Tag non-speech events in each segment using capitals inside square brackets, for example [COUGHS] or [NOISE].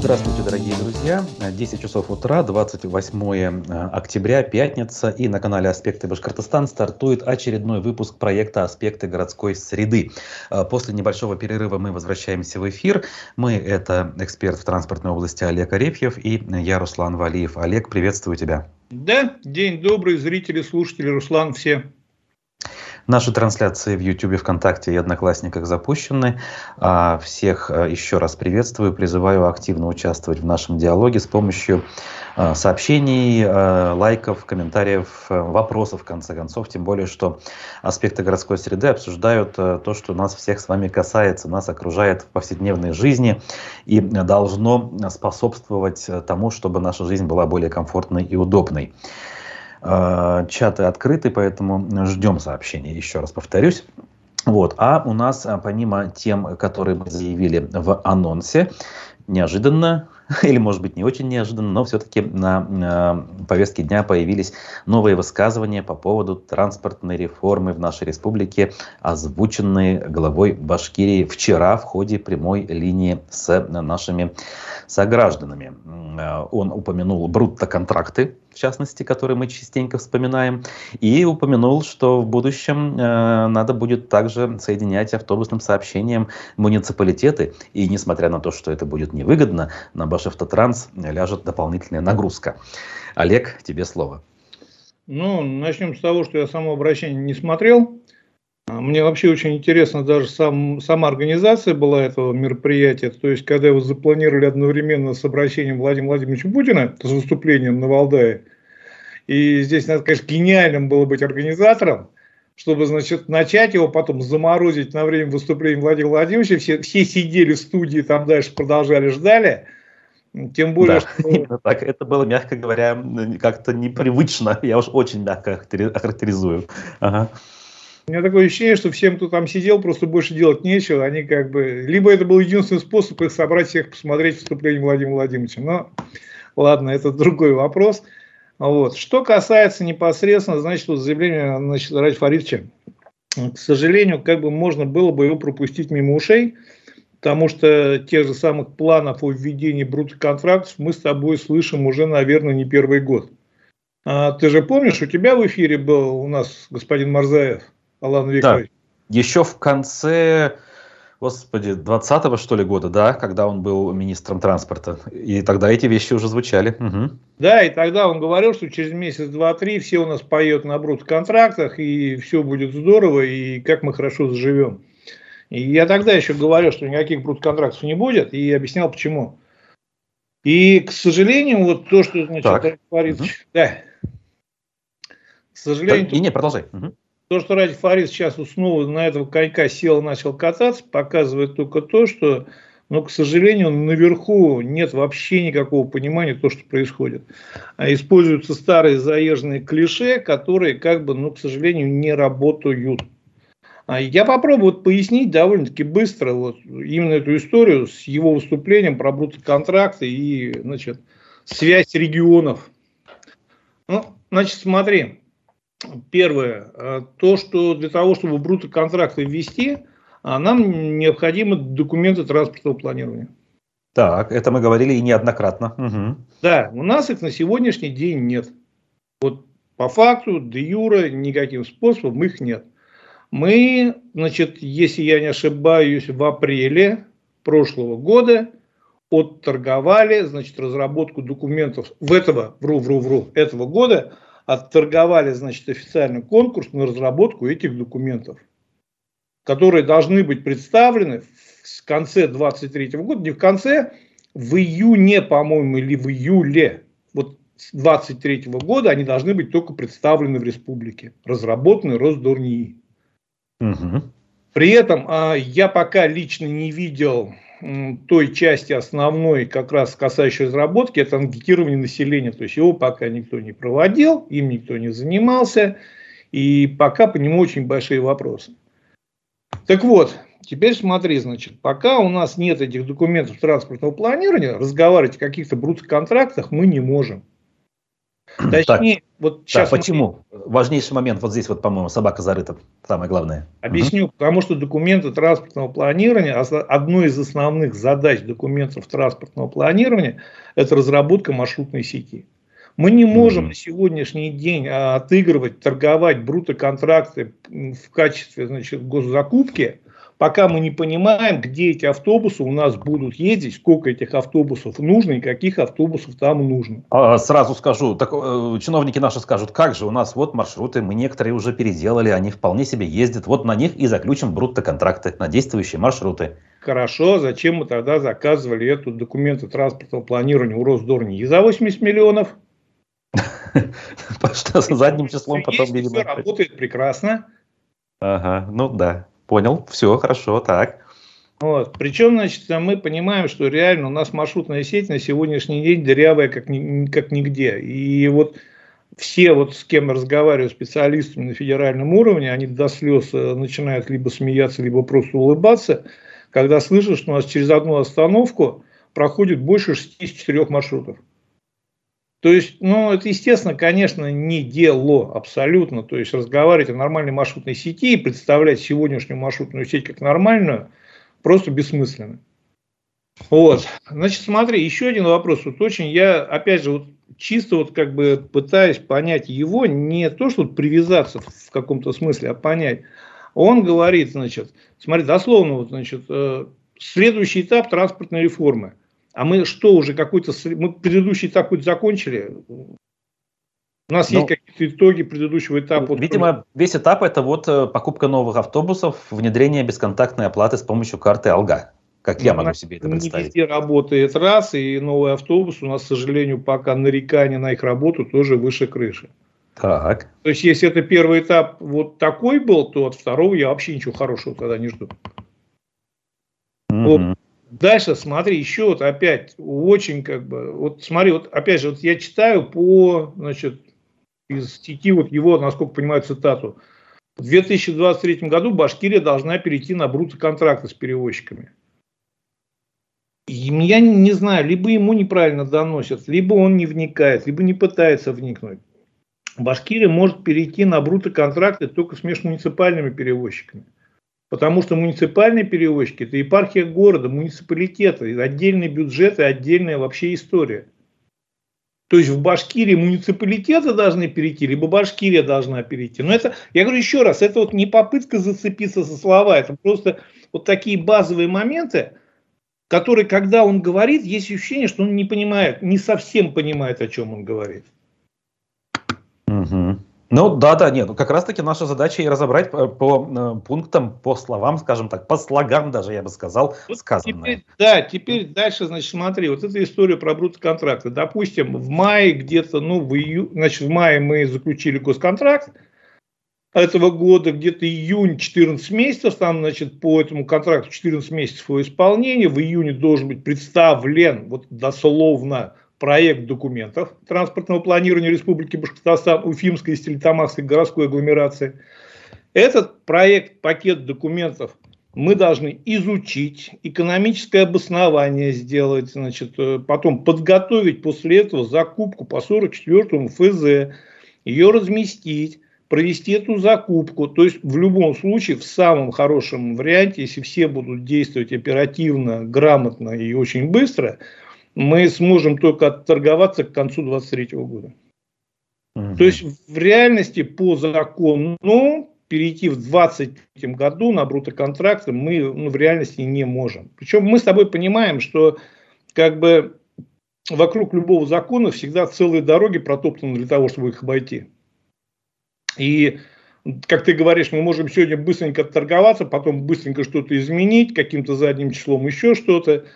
Здравствуйте, дорогие друзья. 10 часов утра, 28 э, октября, пятница, и на канале «Аспекты Башкортостан» стартует очередной выпуск проекта «Аспекты городской среды». Э, после небольшого перерыва мы возвращаемся в эфир. Мы — это эксперт в транспортной области Олег Арефьев и я, Руслан Валиев. Олег, приветствую тебя. Да, день добрый, зрители, слушатели, Руслан, все. Наши трансляции в YouTube, ВКонтакте и Одноклассниках запущены. А, всех а, еще раз приветствую, призываю активно участвовать в нашем диалоге с помощью а, сообщений, лайков, комментариев, вопросов, в конце концов. Тем более, что аспекты городской среды обсуждают то, что нас всех с вами касается, нас окружает в повседневной жизни и должно способствовать тому, чтобы наша жизнь была более комфортной и удобной. Э, чаты открыты, поэтому ждем сообщений, еще раз повторюсь. Вот. А у нас, э, помимо тем, которые мы заявили в анонсе, неожиданно, [LAUGHS] или может быть не очень неожиданно, но все-таки на э, повестке дня появились новые высказывания по поводу транспортной реформы в нашей республике, озвученные главой Башкирии вчера в ходе прямой линии с нашими согражданами. Э, он упомянул брутто-контракты, в частности, которые мы частенько вспоминаем, и упомянул, что в будущем э, надо будет также соединять автобусным сообщением муниципалитеты, и несмотря на то, что это будет невыгодно, на Башавтотранс ляжет дополнительная нагрузка. Олег, тебе слово. Ну, начнем с того, что я само обращение не смотрел. А, мне вообще очень интересно, даже сам, сама организация была этого мероприятия. То есть, когда его запланировали одновременно с обращением Владимира Владимировича Путина, с выступлением на Валдае. И здесь надо, конечно, гениальным было быть организатором, чтобы, значит, начать его, потом заморозить на время выступления Владимира Владимировича. Все, все сидели в студии, там дальше продолжали, ждали. Тем более, да, что... именно [LAUGHS] так. Это было, мягко говоря, как-то непривычно. Я уж очень мягко охарактеризую. Ага. У меня такое ощущение, что всем, кто там сидел, просто больше делать нечего. Они как бы... Либо это был единственный способ их собрать всех, посмотреть выступление Владимира Владимировича. Но ладно, это другой вопрос. Вот. Что касается непосредственно, значит, вот заявления значит, Ради Фаридовича, к сожалению, как бы можно было бы его пропустить мимо ушей, потому что тех же самых планов о введении брутоконтрактов мы с тобой слышим уже, наверное, не первый год. А, ты же помнишь, у тебя в эфире был у нас господин Марзаев? Алан Викторович. Да. Еще в конце, господи, 20-го, что ли, года, да, когда он был министром транспорта. И тогда эти вещи уже звучали. Угу. Да, и тогда он говорил, что через месяц, два, три все у нас поет на брут-контрактах, и все будет здорово, и как мы хорошо заживем. И я тогда еще говорил, что никаких брут-контрактов не будет, и объяснял, почему. И, к сожалению, вот то, что значит, так. говорит, угу. да, к сожалению... Так, и не, продолжай. Угу. То, что Ради Фарид сейчас снова на этого конька сел и начал кататься, показывает только то, что, ну, к сожалению, наверху нет вообще никакого понимания того, что происходит. А используются старые заезженные клише, которые, как бы, ну, к сожалению, не работают. А я попробую вот пояснить довольно-таки быстро вот именно эту историю с его выступлением про брутоконтракты и, значит, связь регионов. Ну, значит, смотри, Первое, э, то, что для того, чтобы брутоконтракты ввести, а, нам необходимы документы транспортного планирования. Так, это мы говорили и неоднократно. Угу. Да, у нас их на сегодняшний день нет. Вот по факту, де юра, никаким способом их нет. Мы, значит, если я не ошибаюсь, в апреле прошлого года отторговали, значит, разработку документов в этого, вру, вру, вру, этого года – отторговали, значит, официальный конкурс на разработку этих документов, которые должны быть представлены в конце 23 года, не в конце, в июне, по-моему, или в июле, вот 23 года они должны быть только представлены в республике, разработаны Росдурнии. Угу. При этом а, я пока лично не видел той части основной, как раз касающей разработки, это анкетирование населения. То есть его пока никто не проводил, им никто не занимался, и пока по нему очень большие вопросы. Так вот, теперь смотри, значит, пока у нас нет этих документов транспортного планирования, разговаривать о каких-то брутоконтрактах мы не можем. Точнее, так, вот сейчас... Почему? Мы... Важнейший момент, вот здесь вот, по-моему, собака зарыта, самое главное. Объясню, угу. потому что документы транспортного планирования, одной из основных задач документов транспортного планирования, это разработка маршрутной сети. Мы не можем mm на сегодняшний день а, отыгрывать, торговать брутоконтракты в качестве значит, госзакупки, пока мы не понимаем, где эти автобусы у нас будут ездить, сколько этих автобусов нужно и каких автобусов там нужно. А, сразу скажу, так, э, чиновники наши скажут, как же, у нас вот маршруты, мы некоторые уже переделали, они вполне себе ездят, вот на них и заключим брутто-контракты на действующие маршруты. Хорошо, зачем мы тогда заказывали эту документы транспортного планирования у Росдорни за 80 миллионов? [LAUGHS] Что задним числом потом Все работает прекрасно. Ага, ну да. Понял, все хорошо, так. Вот. Причем, значит, мы понимаем, что реально у нас маршрутная сеть на сегодняшний день дырявая как, ни, как нигде. И вот все, вот с кем разговариваю, специалистами на федеральном уровне, они до слез э, начинают либо смеяться, либо просто улыбаться, когда слышат, что у нас через одну остановку проходит больше 64 маршрутов. То есть, ну, это, естественно, конечно, не дело абсолютно. То есть, разговаривать о нормальной маршрутной сети и представлять сегодняшнюю маршрутную сеть как нормальную просто бессмысленно. Вот. Значит, смотри, еще один вопрос. Вот очень я, опять же, вот чисто вот как бы пытаюсь понять его, не то, что привязаться в каком-то смысле, а понять. Он говорит, значит, смотри, дословно, вот, значит, э, следующий этап транспортной реформы – а мы что уже какой-то... Мы предыдущий этап какой-то закончили? У нас ну, есть какие-то итоги предыдущего этапа? Видимо, весь этап это вот э, покупка новых автобусов, внедрение бесконтактной оплаты с помощью карты Алга. Как я ну, могу себе это представить? Не везде работает раз, и новый автобус у нас, к сожалению, пока нарекание на их работу тоже выше крыши. Так. То есть, если это первый этап вот такой был, то от второго я вообще ничего хорошего тогда не жду. Угу. Вот Дальше, смотри, еще вот опять очень как бы, вот смотри, вот опять же, вот я читаю по, значит, из статьи вот его, насколько понимаю, цитату. В 2023 году Башкирия должна перейти на брутоконтракты с перевозчиками. Я не знаю, либо ему неправильно доносят, либо он не вникает, либо не пытается вникнуть. Башкирия может перейти на брутоконтракты только с межмуниципальными перевозчиками. Потому что муниципальные перевозчики – это епархия города, муниципалитета, отдельный бюджет и отдельная вообще история. То есть в Башкирии муниципалитеты должны перейти, либо Башкирия должна перейти. Но это, я говорю еще раз, это вот не попытка зацепиться за слова, это просто вот такие базовые моменты, которые, когда он говорит, есть ощущение, что он не понимает, не совсем понимает, о чем он говорит. Ну да, да, нет, ну как раз таки наша задача и разобрать по, по э, пунктам, по словам, скажем так, по слогам даже, я бы сказал, вот сказанное. Теперь, да, теперь дальше, значит, смотри, вот эта история про брутоконтракты. Допустим, в мае где-то, ну, в ию, значит, в мае мы заключили госконтракт этого года, где-то июнь 14 месяцев, там, значит, по этому контракту 14 месяцев его исполнения, в июне должен быть представлен, вот дословно, проект документов транспортного планирования Республики Башкортостан, Уфимской и Стерлитамакской городской агломерации. Этот проект, пакет документов мы должны изучить, экономическое обоснование сделать, значит, э, потом подготовить после этого закупку по 44 ФЗ, ее разместить, провести эту закупку. То есть в любом случае, в самом хорошем варианте, если все будут действовать оперативно, грамотно и очень быстро – мы сможем только отторговаться к концу 2023 года. Угу. То есть в реальности по закону перейти в 2023 году на брутоконтракты мы ну, в реальности не можем. Причем мы с тобой понимаем, что как бы вокруг любого закона всегда целые дороги протоптаны для того, чтобы их обойти. И как ты говоришь, мы можем сегодня быстренько торговаться, потом быстренько что-то изменить, каким-то задним числом еще что-то.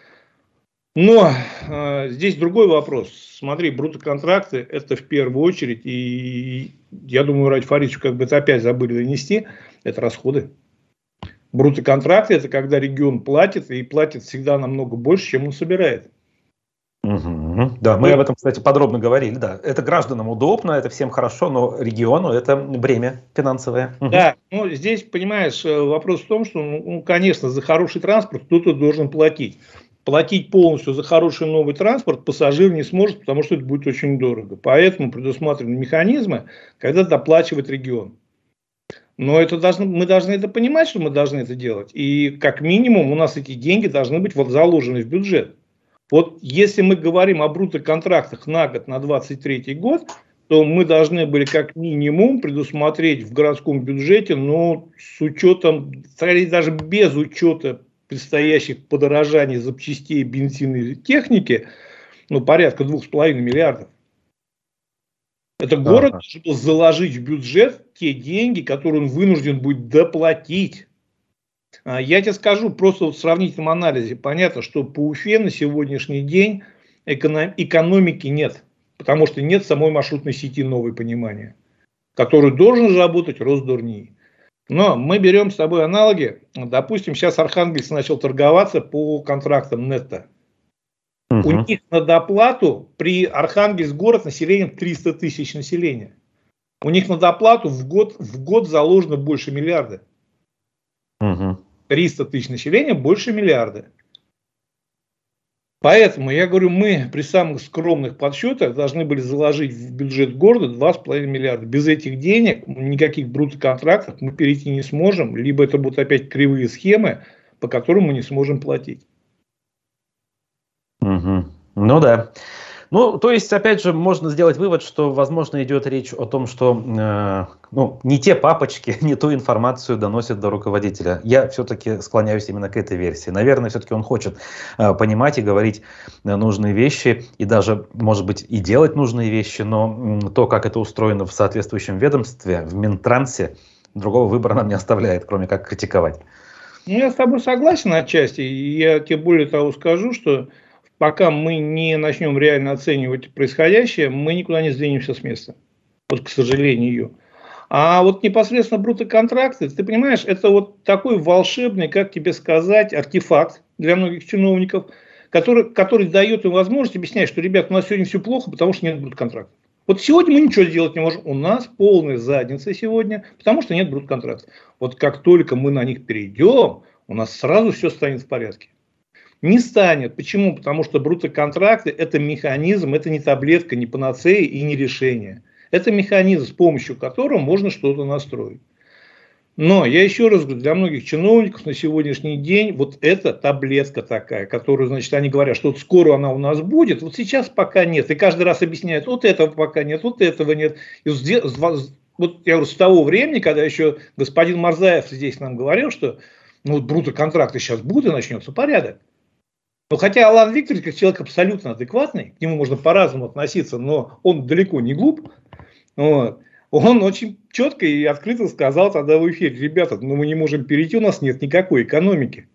Но э, здесь другой вопрос. Смотри, брутоконтракты – это в первую очередь, и я думаю, Ради Фаридович как бы это опять забыли донести, это расходы. Брутоконтракты – это когда регион платит, и платит всегда намного больше, чем он собирает. Угу. Да, мы об этом, кстати, подробно говорили. Да, это гражданам удобно, это всем хорошо, но региону это бремя финансовое. Угу. Да, ну здесь, понимаешь, э, вопрос в том, что, ну, конечно, за хороший транспорт кто-то должен платить. Платить полностью за хороший новый транспорт пассажир не сможет, потому что это будет очень дорого. Поэтому предусмотрены механизмы, когда доплачивает регион. Но это должно, мы должны это понимать, что мы должны это делать. И как минимум у нас эти деньги должны быть вот заложены в бюджет. Вот если мы говорим о брутоконтрактах на год, на 23 год, то мы должны были как минимум предусмотреть в городском бюджете, но с учетом, даже без учета предстоящих подорожаний запчастей бензинной техники, ну, порядка двух с половиной миллиардов. Это город ага. должен был заложить в бюджет те деньги, которые он вынужден будет доплатить. А, я тебе скажу, просто вот в сравнительном анализе понятно, что по Уфе на сегодняшний день экономики нет, потому что нет самой маршрутной сети новой понимания, которую должен работать Росдурнии. Но мы берем с тобой аналоги. Допустим, сейчас Архангельск начал торговаться по контрактам нетто. Угу. У них на доплату при Архангельск город населением 300 тысяч населения. У них на доплату в год, в год заложено больше миллиарда. Угу. 300 тысяч населения больше миллиарда. Поэтому я говорю, мы при самых скромных подсчетах должны были заложить в бюджет города 2,5 миллиарда. Без этих денег, никаких брутоконтрактов мы перейти не сможем, либо это будут опять кривые схемы, по которым мы не сможем платить. Угу. Ну да. Ну, то есть, опять же, можно сделать вывод, что, возможно, идет речь о том, что э, ну, не те папочки, [LAUGHS] не ту информацию доносят до руководителя. Я все-таки склоняюсь именно к этой версии. Наверное, все-таки он хочет э, понимать и говорить э, нужные вещи, и даже, может быть, и делать нужные вещи, но э, то, как это устроено в соответствующем ведомстве, в Минтрансе, другого выбора нам не оставляет, кроме как критиковать. Ну, я с тобой согласен отчасти. Я тебе более того скажу, что пока мы не начнем реально оценивать происходящее, мы никуда не сдвинемся с места. Вот, к сожалению. А вот непосредственно брутоконтракты, ты понимаешь, это вот такой волшебный, как тебе сказать, артефакт для многих чиновников, который, который дает им возможность объяснять, что, ребят, у нас сегодня все плохо, потому что нет брутоконтракта. Вот сегодня мы ничего сделать не можем. У нас полная задница сегодня, потому что нет брут-контрактов. Вот как только мы на них перейдем, у нас сразу все станет в порядке. Не станет. Почему? Потому что брутоконтракты – это механизм, это не таблетка, не панацея и не решение. Это механизм, с помощью которого можно что-то настроить. Но я еще раз говорю, для многих чиновников на сегодняшний день вот эта таблетка такая, которую, значит, они говорят, что вот скоро она у нас будет, вот сейчас пока нет. И каждый раз объясняют, вот этого пока нет, вот этого нет. И вот я говорю, с того времени, когда еще господин Марзаев здесь нам говорил, что ну вот брутоконтракты сейчас будут и начнется порядок. Но хотя Алан Викторович, как человек абсолютно адекватный, к нему можно по-разному относиться, но он далеко не глуп, вот, он очень четко и открыто сказал тогда в эфире, ребята, ну мы не можем перейти, у нас нет никакой экономики.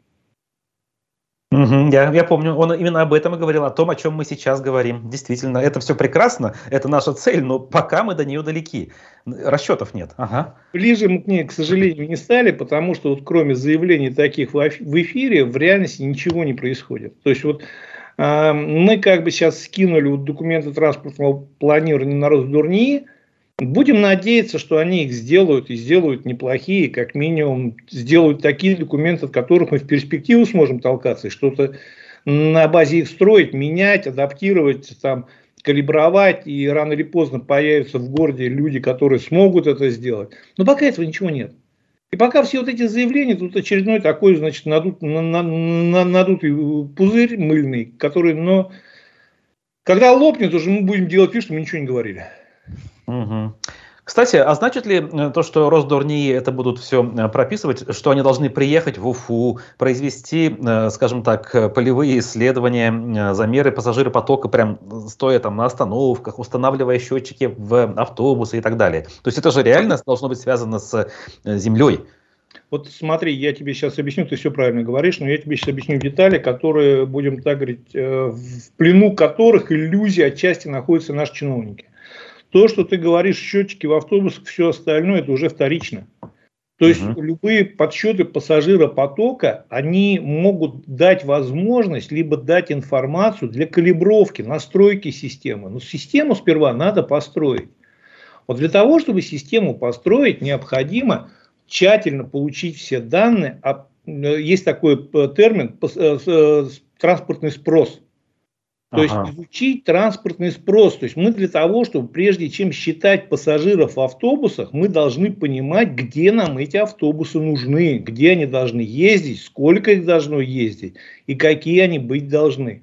Угу, я, я помню, он именно об этом и говорил, о том, о чем мы сейчас говорим. Действительно, это все прекрасно, это наша цель, но пока мы до нее далеки. Расчетов нет. Ага. Ближе мы к ней, к сожалению, не стали, потому что вот кроме заявлений таких в эфире, в реальности ничего не происходит. То есть вот э, мы как бы сейчас скинули вот документы транспортного планирования на Росдурнии, Будем надеяться, что они их сделают и сделают неплохие, как минимум сделают такие документы, от которых мы в перспективу сможем толкаться и что-то на базе их строить, менять, адаптировать, там, калибровать, и рано или поздно появятся в городе люди, которые смогут это сделать. Но пока этого ничего нет. И пока все вот эти заявления, тут очередной такой, значит, надут, на, на, на, надутый пузырь мыльный, который, но когда лопнет, уже мы будем делать вид, что мы ничего не говорили. Угу. Кстати, а значит ли э, то, что Росдорнии это будут все э, прописывать, что они должны приехать в Уфу, произвести, э, скажем так, полевые исследования, замеры пассажиропотока, прям стоя там на остановках, устанавливая счетчики в автобусы и так далее? То есть это же реально должно быть связано с землей. Вот смотри, я тебе сейчас объясню, ты все правильно говоришь, но я тебе сейчас объясню детали, которые, будем так говорить, в плену которых иллюзии отчасти находятся наши чиновники. То, что ты говоришь, счетчики в автобусах, все остальное, это уже вторично. То есть угу. любые подсчеты пассажира потока, они могут дать возможность, либо дать информацию для калибровки, настройки системы. Но систему сперва надо построить. Вот для того, чтобы систему построить, необходимо тщательно получить все данные. А, э, есть такой э, термин, э, транспортный спрос. То ага. есть изучить транспортный спрос. То есть мы для того, чтобы прежде чем считать пассажиров в автобусах, мы должны понимать, где нам эти автобусы нужны, где они должны ездить, сколько их должно ездить и какие они быть должны.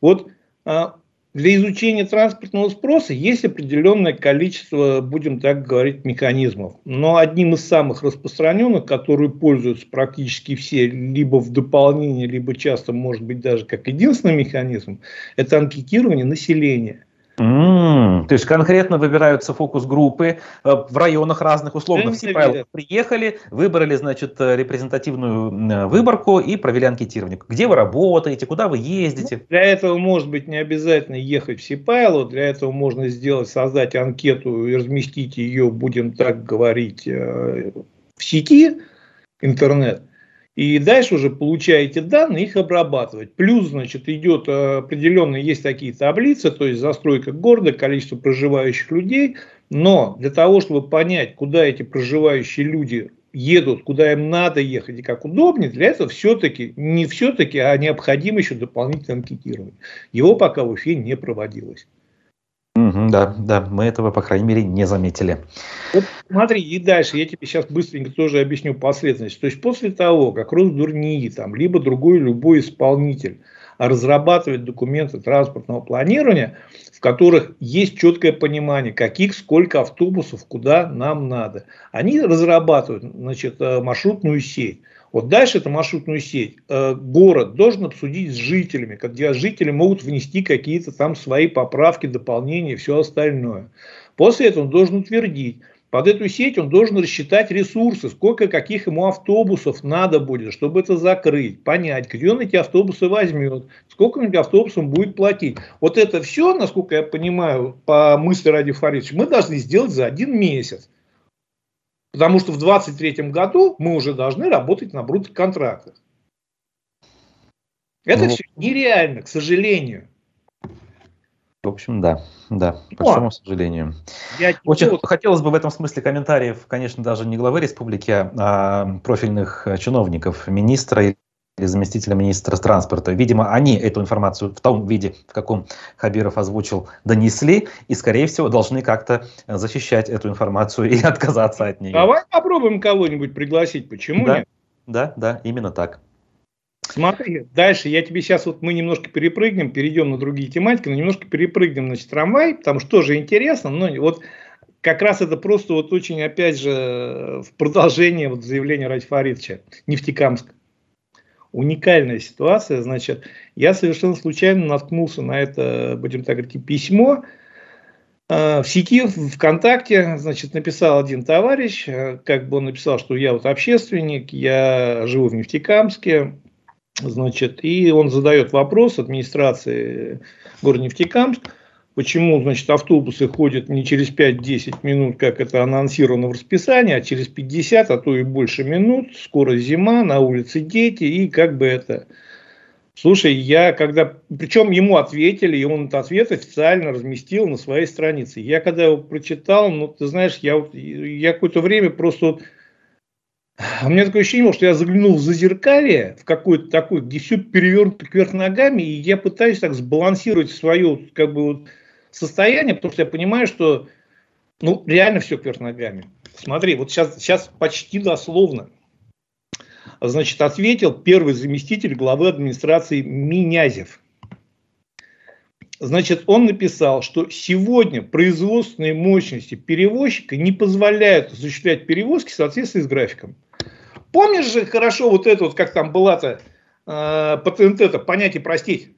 Вот а, для изучения транспортного спроса есть определенное количество, будем так говорить, механизмов. Но одним из самых распространенных, которые пользуются практически все, либо в дополнение, либо часто, может быть, даже как единственный механизм, это анкетирование населения. Mm, то есть конкретно выбираются фокус-группы э, в районах разных, условно, все правила приехали, выбрали, значит, э, репрезентативную э, выборку и провели анкетирование. Где вы работаете, куда вы ездите? Ну, для этого может быть не обязательно ехать в Сипайло, для этого можно сделать, создать анкету и разместить ее, будем так говорить, в сети интернет – и дальше уже получаете данные, их обрабатывать. Плюс, значит, идет э, определенно, есть такие таблицы, то есть застройка города, количество проживающих людей. Но для того, чтобы понять, куда эти проживающие люди едут, куда им надо ехать и как удобнее, для этого все-таки, не все-таки, а необходимо еще дополнительное анкетирование. Его пока в эфире не проводилось. Да, да, мы этого, по крайней мере, не заметили. Вот смотри, и дальше я тебе сейчас быстренько тоже объясню последовательность. То есть после того, как Росдурнии, там, либо другой любой исполнитель разрабатывает документы транспортного планирования, в которых есть четкое понимание, каких, сколько автобусов, куда нам надо. Они разрабатывают значит, э, маршрутную сеть. Вот дальше эту маршрутную сеть э, город должен обсудить с жителями, где жители могут внести какие-то там свои поправки, дополнения и все остальное. После этого он должен утвердить. Под эту сеть он должен рассчитать ресурсы, сколько каких ему автобусов надо будет, чтобы это закрыть, понять, где он эти автобусы возьмет, сколько он этим автобусам будет платить. Вот это все, насколько я понимаю, по мысли Ради Фаридовича, мы должны сделать за один месяц. Потому что в 2023 году мы уже должны работать на брутых контрактах. Это ну, все нереально, к сожалению. В общем, да, да, к большому сожалению. Я Очень вот... хотелось бы в этом смысле комментариев, конечно, даже не главы республики, а профильных чиновников, министра или заместителя министра транспорта. Видимо, они эту информацию в том виде, в каком Хабиров озвучил, донесли и, скорее всего, должны как-то защищать эту информацию [LAUGHS] и отказаться от нее. Давай попробуем кого-нибудь пригласить, почему да, нет? Да, да, именно так. Смотри, дальше я тебе сейчас, вот мы немножко перепрыгнем, перейдем на другие тематики, но немножко перепрыгнем, значит, трамвай, потому что тоже интересно, но вот как раз это просто вот очень, опять же, в продолжение вот заявления Ради Фаридовича, Нефтекамск уникальная ситуация. Значит, я совершенно случайно наткнулся на это, будем так говорить, письмо. А, в сети ВКонтакте, значит, написал один товарищ, э, как бы он написал, что я вот общественник, я живу в Нефтекамске, значит, и он задает вопрос администрации города Нефтекамск, Почему, значит, автобусы ходят не через 5-10 минут, как это анонсировано в расписании, а через 50, а то и больше минут. Скоро зима, на улице дети, и как бы это... Слушай, я когда... Причем ему ответили, и он этот ответ официально разместил на своей странице. Я когда его прочитал, ну, ты знаешь, я, я какое-то время просто... Вот, у меня такое ощущение, что я заглянул в зазеркалье, в какой-то такой, где все перевернуто кверх ногами, и я пытаюсь так сбалансировать свою, как бы, вот, состояние, потому что я понимаю, что ну, реально все кверх ногами. Смотри, вот сейчас, сейчас почти дословно. Значит, ответил первый заместитель главы администрации Минязев. Значит, он написал, что сегодня производственные мощности перевозчика не позволяют осуществлять перевозки в соответствии с графиком. Помнишь же хорошо вот это вот, как там была-то э, по ТНТ-то понять и простить?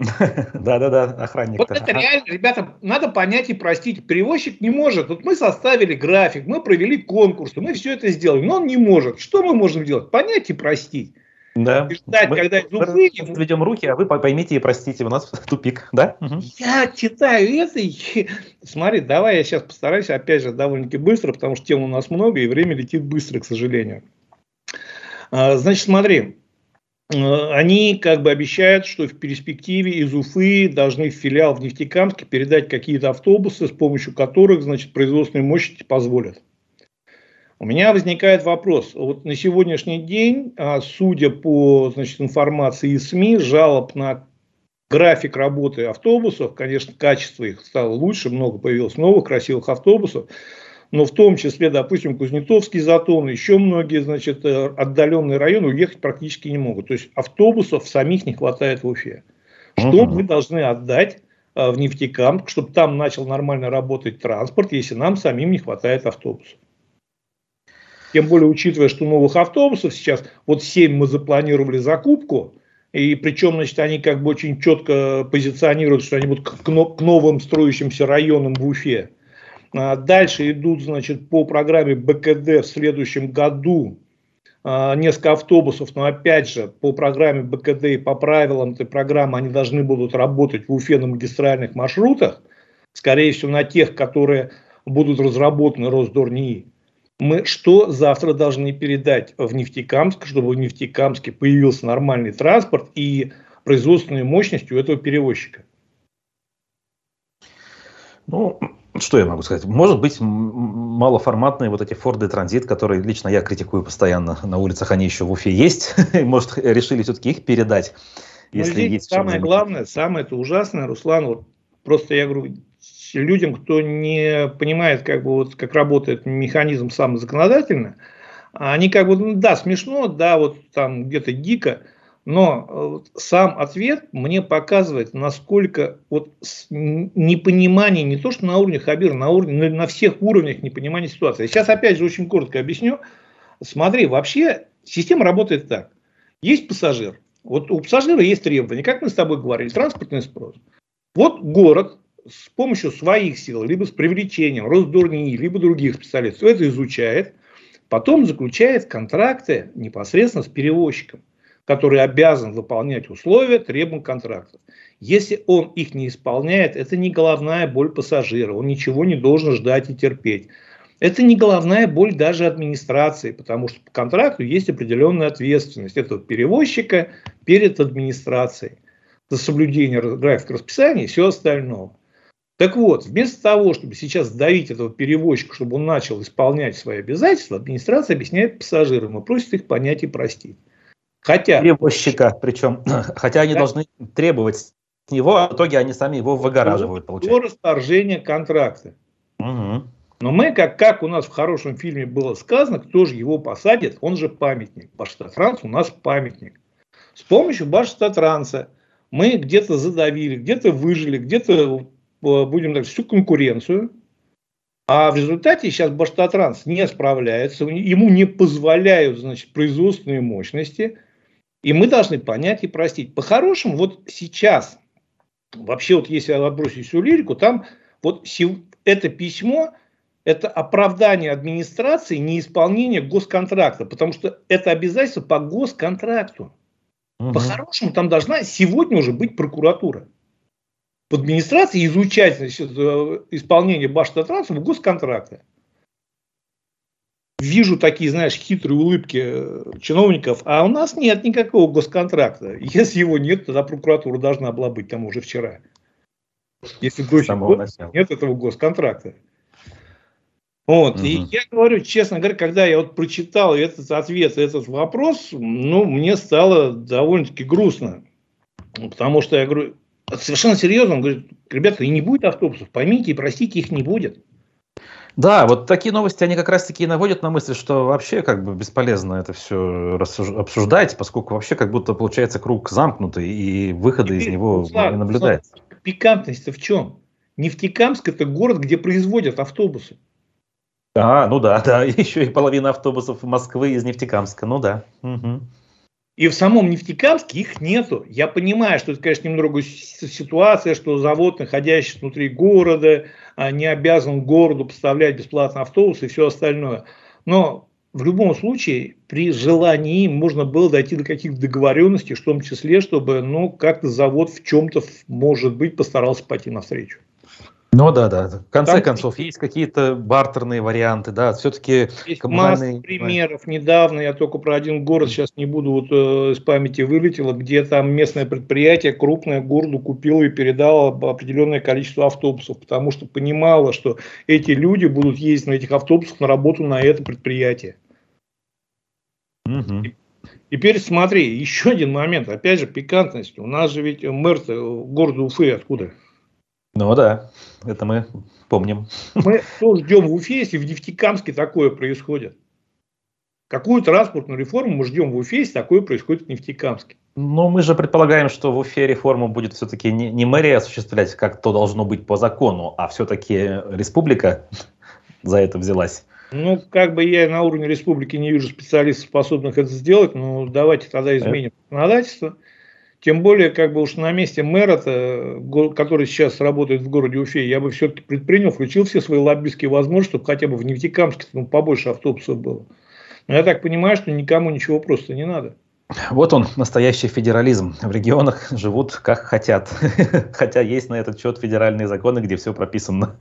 [LAUGHS] Да-да-да, охранник. Вот это реально, ребята, надо понять и простить. Перевозчик не может. Вот мы составили график, мы провели конкурс, мы все это сделали, но он не может. Что мы можем делать? Понять и простить. Да. И ждать, мы, когда мы выйдем. Ведем руки, а вы поймите и простите, у нас [LAUGHS] тупик, да? Я читаю это и... [LAUGHS] Смотри, давай я сейчас постараюсь, опять же, довольно-таки быстро, потому что тем у нас много, и время летит быстро, к сожалению. А, значит, смотри, они как бы обещают, что в перспективе из Уфы должны в филиал в Нефтекамске передать какие-то автобусы, с помощью которых, значит, производственные мощности позволят. У меня возникает вопрос. Вот на сегодняшний день, а, судя по значит, информации из СМИ, жалоб на график работы автобусов, конечно, качество их стало лучше, много появилось новых красивых автобусов, но в том числе, допустим, Кузнецовский затон, еще многие, значит, э, отдаленные районы уехать практически не могут. То есть автобусов самих не хватает в Уфе. Что угу. мы должны отдать э, в Нефтекамск, чтобы там начал нормально работать транспорт, если нам самим не хватает автобусов? Тем более, учитывая, что новых автобусов сейчас, вот 7 мы запланировали закупку, и причем, значит, они как бы очень четко позиционируют, что они будут к, к новым строящимся районам в Уфе. А дальше идут, значит, по программе БКД в следующем году а, несколько автобусов, но опять же, по программе БКД и по правилам этой программы они должны будут работать в Уфе на магистральных маршрутах, скорее всего, на тех, которые будут разработаны Росдорнии. Мы что завтра должны передать в Нефтекамск, чтобы в Нефтекамске появился нормальный транспорт и производственные мощности у этого перевозчика? Ну, что я могу сказать? Может быть, малоформатные вот эти Форды Транзит, которые лично я критикую постоянно на улицах, они еще в Уфе есть. [LAUGHS] Может, решили все-таки их передать, если есть. Самое главное, самое это ужасное, Руслан, вот просто я говорю, людям, кто не понимает, как бы вот как работает механизм самозаконодательно, они как бы, ну, да, смешно, да, вот там где-то дико, но э, сам ответ мне показывает, насколько вот непонимание, не то что на уровне Хабира, на, уровне, на всех уровнях непонимания ситуации. Сейчас опять же очень коротко объясню. Смотри, вообще система работает так. Есть пассажир. Вот у пассажира есть требования, как мы с тобой говорили, транспортный спрос. Вот город с помощью своих сил, либо с привлечением Росдурнии, либо других специалистов это изучает, потом заключает контракты непосредственно с перевозчиком который обязан выполнять условия требований контракта. Если он их не исполняет, это не головная боль пассажира, он ничего не должен ждать и терпеть. Это не головная боль даже администрации, потому что по контракту есть определенная ответственность этого перевозчика перед администрацией за соблюдение графика расписания и все остальное. Так вот, вместо того, чтобы сейчас давить этого перевозчика, чтобы он начал исполнять свои обязательства, администрация объясняет пассажирам и просит их понять и простить. Хотя... Перевозчика, причем, [CLEARS THROAT] хотя они да? должны требовать с него, а в итоге они сами его выгораживают, получается. До расторжения контракта. Угу. Но мы, как, как у нас в хорошем фильме было сказано, кто же его посадит, он же памятник. Баштатранс у нас памятник. С помощью Баштатранса мы где-то задавили, где-то выжили, где-то, э, будем так, всю конкуренцию. А в результате сейчас Баштатранс не справляется, ему не позволяют значит, производственные мощности – и мы должны понять и простить. По-хорошему, вот сейчас, вообще вот если отбросить всю лирику, там вот это письмо, это оправдание администрации неисполнения госконтракта, потому что это обязательство по госконтракту. Угу. По-хорошему, там должна сегодня уже быть прокуратура. В администрации изучать значит, э, исполнение Баштатранса в госконтракте вижу такие, знаешь, хитрые улыбки э, чиновников, а у нас нет никакого госконтракта. Если его нет, тогда прокуратура должна была быть там уже вчера. Если до сих пор нет этого госконтракта. Вот. Угу. И я говорю, честно говоря, когда я вот прочитал этот ответ, этот вопрос, ну, мне стало довольно-таки грустно. Потому что я говорю, совершенно серьезно, он говорит, ребята, и не будет автобусов, поймите и простите, их не будет. Да, вот такие новости, они как раз-таки наводят на мысль, что вообще как бы бесполезно это все обсуждать, поскольку вообще как будто получается круг замкнутый, и выхода из него Слава, не наблюдается. Пикантность-то в чем? Нефтекамск – это город, где производят автобусы. А, ну да, да, [LAUGHS] еще и половина автобусов Москвы из Нефтекамска, ну да. Угу. И в самом Нефтекамске их нету. Я понимаю, что это, конечно, немного ситуация, что завод, находящийся внутри города, не обязан городу поставлять бесплатно автобусы и все остальное. Но в любом случае, при желании можно было дойти до каких-то договоренностей, в том числе, чтобы ну, как-то завод в чем-то, может быть, постарался пойти навстречу. Ну да, да. В конце Там концов, есть какие-то бартерные варианты, да, все-таки есть коммунальные... масса примеров. Недавно я только про один город сейчас не буду, вот э, из памяти вылетело, где там местное предприятие крупное городу купило и передало определенное количество автобусов, потому что понимало, что эти люди будут ездить на этих автобусах на работу на это предприятие. Угу. Теперь смотри, еще один момент, опять же, пикантность. У нас же ведь мэр города Уфы откуда? Ну да, это мы помним. Мы что ждем в Уфе, если в Нефтекамске такое происходит? Какую транспортную реформу мы ждем в Уфе, если такое происходит в Нефтекамске? Ну, мы же предполагаем, что в Уфе реформу будет все-таки не, не мэрия осуществлять, как то должно быть по закону, а все-таки республика за это взялась. Ну, как бы я на уровне республики не вижу специалистов, способных это сделать, но давайте тогда изменим законодательство. Тем более, как бы уж на месте мэра, который сейчас работает в городе Уфе, я бы все-таки предпринял, включил все свои лоббистские возможности, чтобы хотя бы в Нефтекамске ну, побольше автобусов было. Но я так понимаю, что никому ничего просто не надо. Вот он, настоящий федерализм. В регионах живут как хотят. [LAUGHS] Хотя есть на этот счет федеральные законы, где все прописано.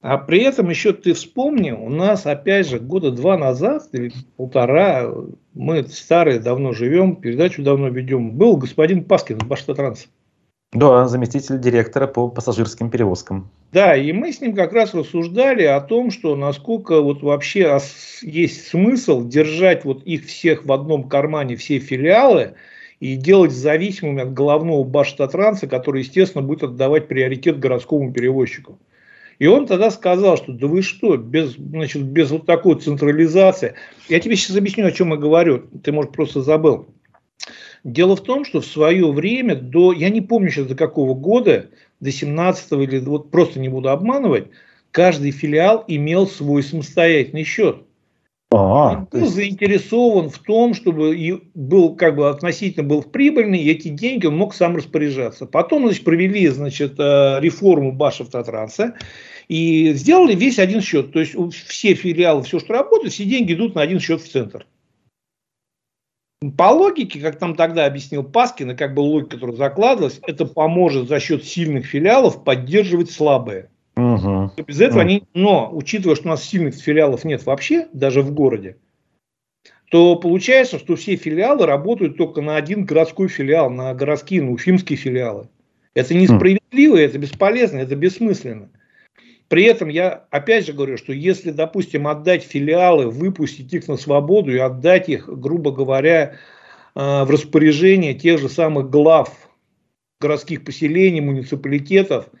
А при этом еще ты вспомни, у нас опять же года два назад или полтора, мы старые давно живем, передачу давно ведем, был господин Паскин из Баштатранс. Да, заместитель директора по пассажирским перевозкам. Да, и мы с ним как раз рассуждали о том, что насколько вот вообще есть смысл держать вот их всех в одном кармане, все филиалы, и делать зависимыми от головного Баштатранса, который, естественно, будет отдавать приоритет городскому перевозчику. И он тогда сказал, что да вы что, без, значит, без вот такой централизации. Я тебе сейчас объясню, о чем я говорю. Ты, может, просто забыл. Дело в том, что в свое время, до, я не помню сейчас до какого года, до 17 или вот просто не буду обманывать, каждый филиал имел свой самостоятельный счет. А, он был есть... заинтересован в том, чтобы и был как бы относительно был прибыльный, и эти деньги он мог сам распоряжаться. Потом значит, провели значит, э, реформу Башавтотранса и сделали весь один счет. То есть все филиалы, все, что работает, все деньги идут на один счет в центр. По логике, как там тогда объяснил Паскин, и как бы логика, которая закладывалась, это поможет за счет сильных филиалов поддерживать слабые. Угу. Без этого они, но учитывая, что у нас сильных филиалов нет вообще, даже в городе, то получается, что все филиалы работают только на один городской филиал, на городские, на уфимские филиалы. Это несправедливо, это бесполезно, это бессмысленно. При этом я опять же говорю, что если, допустим, отдать филиалы, выпустить их на свободу и отдать их, грубо говоря, э, в распоряжение тех же самых глав городских поселений, муниципалитетов –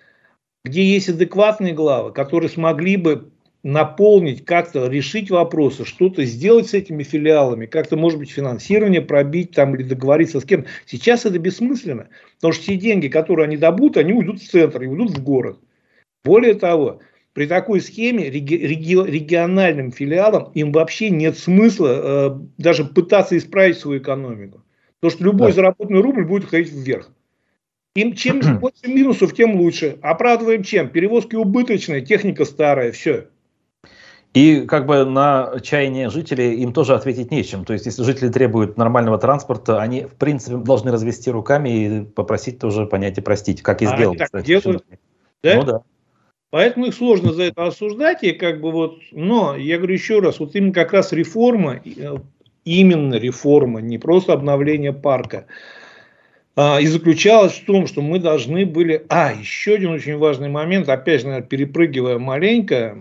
где есть адекватные главы, которые смогли бы наполнить, как-то решить вопросы, что-то сделать с этими филиалами, как-то, может быть, финансирование пробить там или договориться с кем. Сейчас это бессмысленно, потому что все деньги, которые они добудут, они уйдут в центр и уйдут в город. Более того, при такой схеме реги реги региональным филиалам им вообще нет смысла э, даже пытаться исправить свою экономику. Потому что любой да. заработанный рубль будет ходить вверх. Им чем больше минусов, тем лучше. Оправдываем чем? Перевозки убыточные, техника старая, все. И как бы на чаяние жителей им тоже ответить нечем. То есть, если жители требуют нормального транспорта, они, в принципе, должны развести руками и попросить тоже понять и простить, как и а сделали. Так делают, да? Ну да. Поэтому их сложно за это осуждать. И как бы вот, но я говорю еще раз, вот именно как раз реформа, э, именно реформа, не просто обновление парка, и заключалась в том, что мы должны были... А, еще один очень важный момент, опять же, наверное, перепрыгивая маленько,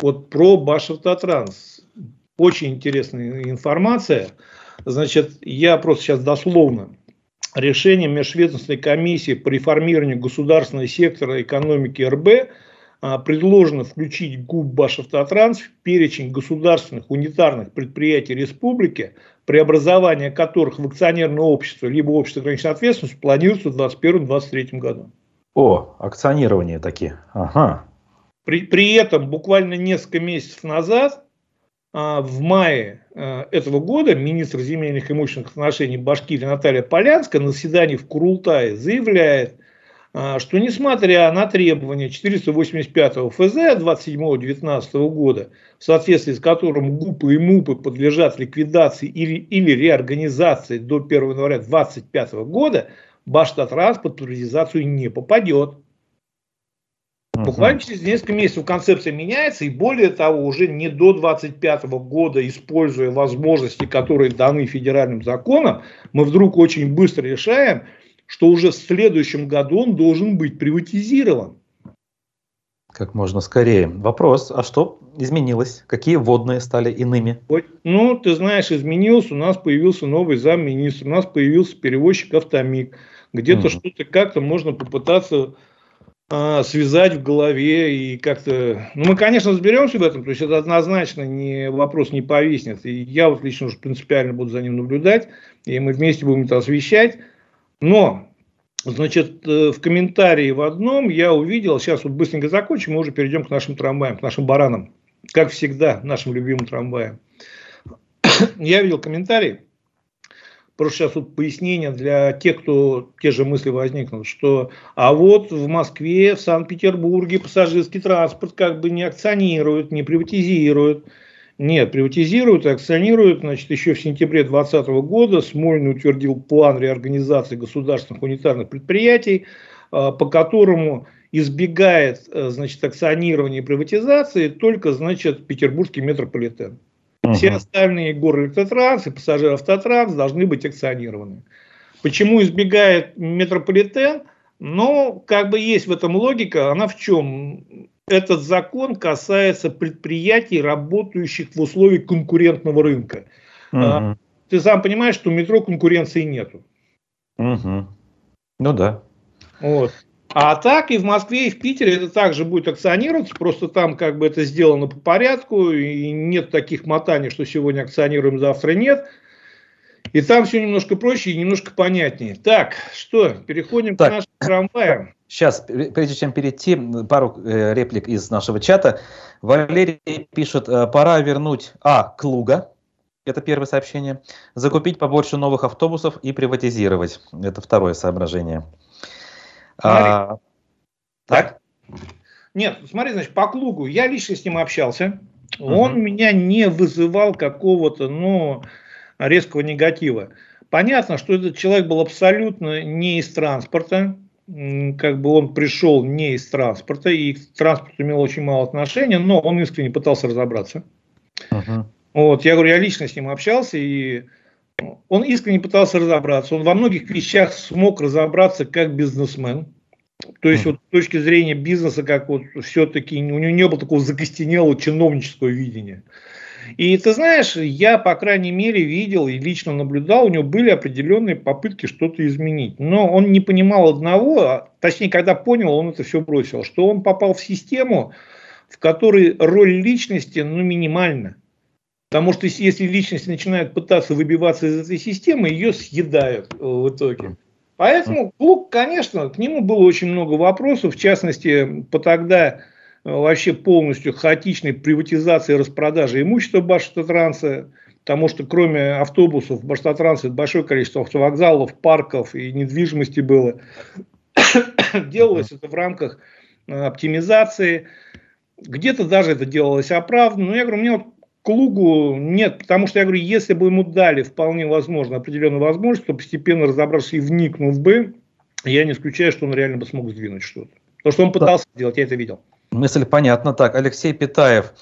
вот про Башавтотранс. Очень интересная информация. Значит, я просто сейчас дословно. Решение Межведомственной комиссии по реформированию государственного сектора экономики РБ а, предложено включить ГУП Башавтотранс в перечень государственных унитарных предприятий республики, преобразование которых в акционерное общество либо общество ограниченной ответственности планируется в 2021-2023 году. О, акционирование такие. Ага. При, при этом буквально несколько месяцев назад, а, в мае а, этого года, министр земельных и имущественных отношений Башкирии Наталья Полянская на заседании в Курултае заявляет, а, что несмотря на требования 485 ФЗ 27-19 года, в соответствии с которым ГУПы и МУПы подлежат ликвидации или, или реорганизации до 1 января 2025 года, Баштатранс под приватизацию не попадет. Буквально через несколько месяцев концепция меняется, и более того, уже не до 2025 года, используя возможности, которые даны федеральным законом, мы вдруг очень быстро решаем, что уже в следующем году он должен быть приватизирован. Как можно скорее. Вопрос, а что изменилось? Какие водные стали иными? Ну, ты знаешь, изменился, у нас появился новый замминистра, у нас появился перевозчик «Автомик». Где-то mm-hmm. что-то как-то можно попытаться а, связать в голове и как-то... Ну, мы, конечно, разберемся в этом, то есть это однозначно не, вопрос не повиснет. И я вот лично уже принципиально буду за ним наблюдать, и мы вместе будем это освещать. Но, значит, э, в комментарии в одном я увидел, сейчас вот быстренько закончим, мы уже перейдем к нашим трамваям, к нашим баранам. Как всегда, нашим любимым трамваям. [COUGHS] Я видел комментарий, Просто сейчас вот пояснение для тех, кто те же мысли возникнут, что а вот в Москве, в Санкт-Петербурге пассажирский транспорт как бы не акционируют, не приватизируют. Нет, приватизируют и акционируют. Значит, еще в сентябре 2020 года Смольный утвердил план реорганизации государственных унитарных предприятий, а, по которому избегает э, значит, акционирования и приватизации только значит, петербургский метрополитен. Угу. Все остальные горы электротранс и пассажиры автотранс должны быть акционированы. Почему избегает метрополитен? Ну, как бы есть в этом логика. Она в чем? Этот закон касается предприятий, работающих в условиях конкурентного рынка. Угу. Ты сам понимаешь, что у метро конкуренции нету. Угу. Ну да. Вот. А так и в Москве, и в Питере это также будет акционироваться, просто там как бы это сделано по порядку, и нет таких мотаний, что сегодня акционируем, завтра нет. И там все немножко проще и немножко понятнее. Так, что, переходим так, к нашим трамваям. Сейчас, прежде чем перейти, пару э, реплик из нашего чата. Валерий пишет, э, пора вернуть А. Клуга, это первое сообщение, закупить побольше новых автобусов и приватизировать. Это второе соображение. А, так? Нет, смотри, значит, по Клугу я лично с ним общался. Угу. Он меня не вызывал какого-то, ну, резкого негатива. Понятно, что этот человек был абсолютно не из транспорта, как бы он пришел не из транспорта, и к транспорту имел очень мало отношения, но он искренне пытался разобраться. Uh-huh. Вот, я говорю, я лично с ним общался, и он искренне пытался разобраться. Он во многих вещах смог разобраться как бизнесмен. То есть, вот, с точки зрения бизнеса, как вот все-таки у него не было такого закостенелого чиновнического видения. И ты знаешь, я, по крайней мере, видел и лично наблюдал, у него были определенные попытки что-то изменить. Но он не понимал одного, а, точнее, когда понял, он это все бросил, что он попал в систему, в которой роль личности ну, минимальна. Потому что если личность начинает пытаться выбиваться из этой системы, ее съедают э, в итоге. Поэтому клуб, конечно, к нему было очень много вопросов, в частности, по тогда вообще полностью хаотичной приватизации и распродажи имущества Башавтотранса, потому что кроме автобусов в большое количество автовокзалов, парков и недвижимости было. [COUGHS] Делалось это в рамках э, оптимизации, где-то даже это делалось оправданно. Но я говорю, мне вот к Лугу нет, потому что я говорю, если бы ему дали вполне возможно определенную возможность, то постепенно разобраться и вникнув бы, я не исключаю, что он реально бы смог сдвинуть что-то. То, что он пытался да. делать, я это видел. Мысль понятна. Так, Алексей Питаев.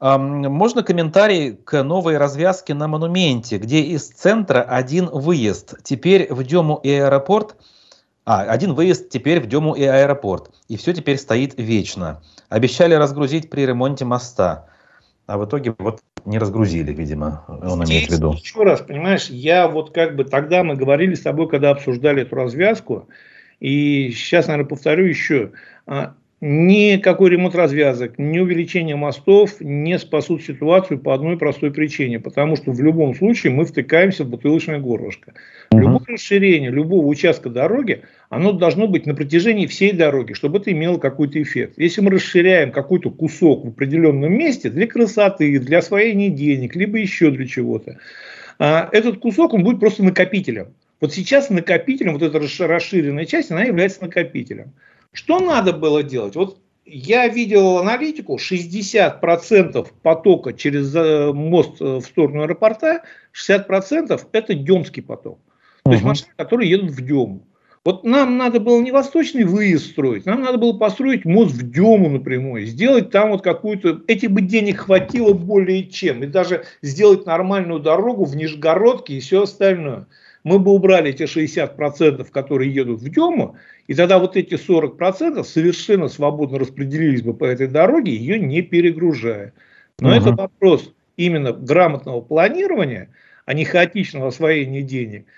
Можно комментарий к новой развязке на монументе, где из центра один выезд, теперь в Дему и аэропорт, а, один выезд теперь в Дему и аэропорт, и все теперь стоит вечно. Обещали разгрузить при ремонте моста, а в итоге вот не разгрузили, видимо, он Здесь, имеет в виду. Еще раз, понимаешь, я вот как бы тогда мы говорили с тобой, когда обсуждали эту развязку, и сейчас, наверное, повторю еще, а, Никакой ремонт развязок, ни увеличение мостов не спасут ситуацию по одной простой причине. Потому что в любом случае мы втыкаемся в бутылочное горлышко. Угу. Любое расширение любого участка дороги, оно должно быть на протяжении всей дороги, чтобы это имело какой-то эффект. Если мы расширяем какой-то кусок в определенном месте для красоты, для освоения денег, либо еще для чего-то, а, этот кусок он будет просто накопителем. Вот сейчас накопителем, вот эта расширенная часть, она является накопителем. Что надо было делать? Вот я видел аналитику, 60% потока через э, мост э, в сторону аэропорта, 60% это демский поток. То uh-huh. есть машины, которые едут в Дему. Вот нам надо было не восточный выезд строить, нам надо было построить мост в Дему напрямую, сделать там вот какую-то... Этих бы денег хватило более чем. И даже сделать нормальную дорогу в Нижегородке и все остальное. Мы бы убрали эти 60%, которые едут в Дему, и тогда вот эти 40% совершенно свободно распределились бы по этой дороге, ее не перегружая. Но угу. это вопрос именно грамотного планирования, а не хаотичного освоения денег –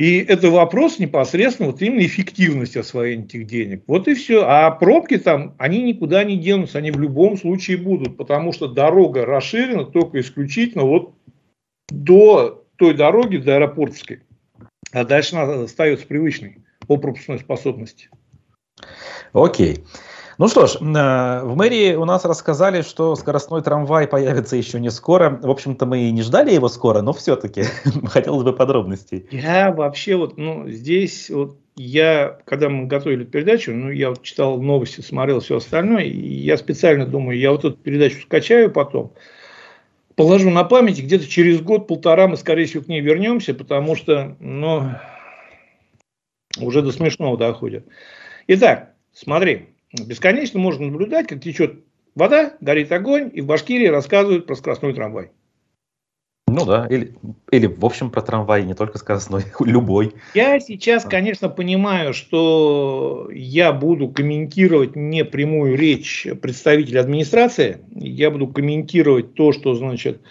и это вопрос непосредственно вот именно эффективности освоения этих денег. Вот и все. А пробки там, они никуда не денутся, они в любом случае будут, потому что дорога расширена только исключительно вот до той дороги, до аэропортской. А дальше она остается привычной по пропускной способности. Окей. Ну что ж, э, в мэрии у нас рассказали, что скоростной трамвай появится еще не скоро. В общем-то, мы и не ждали его скоро, но все-таки [LAUGHS] хотелось бы подробностей. Я вообще вот, ну, здесь вот я, когда мы готовили передачу, ну, я вот читал новости, смотрел все остальное, и я специально думаю, я вот эту передачу скачаю потом, положу на память, где-то через год-полтора мы, скорее всего, к ней вернемся, потому что, ну, уже до смешного доходит. Итак, смотри, бесконечно можно наблюдать, как течет вода, горит огонь, и в Башкирии рассказывают про скоростной трамвай. Ну да, или, или в общем про трамвай, не только скоростной, [LAUGHS] любой. Я сейчас, конечно, понимаю, что я буду комментировать не прямую речь представителя администрации, я буду комментировать то, что, значит,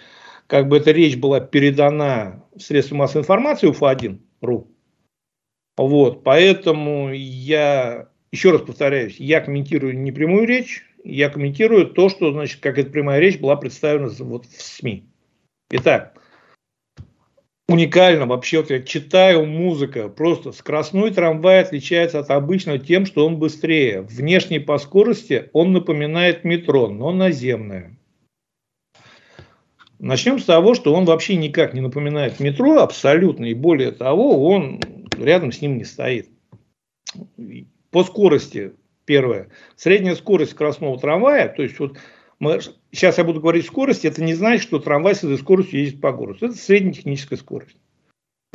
как бы эта речь была передана в средства массовой информации УФА-1.ру. Вот, поэтому я еще раз повторяюсь, я комментирую не прямую речь, я комментирую то, что, значит, как эта прямая речь была представлена вот в СМИ. Итак, уникально вообще, вот я читаю музыка, просто скоростной трамвай отличается от обычного тем, что он быстрее. Внешне по скорости он напоминает метро, но наземное. Начнем с того, что он вообще никак не напоминает метро, абсолютно, и более того, он рядом с ним не стоит. По скорости, первое, средняя скорость скоростного трамвая, то есть вот мы, сейчас я буду говорить скорость, это не значит, что трамвай с этой скоростью ездит по городу. Это средняя техническая скорость.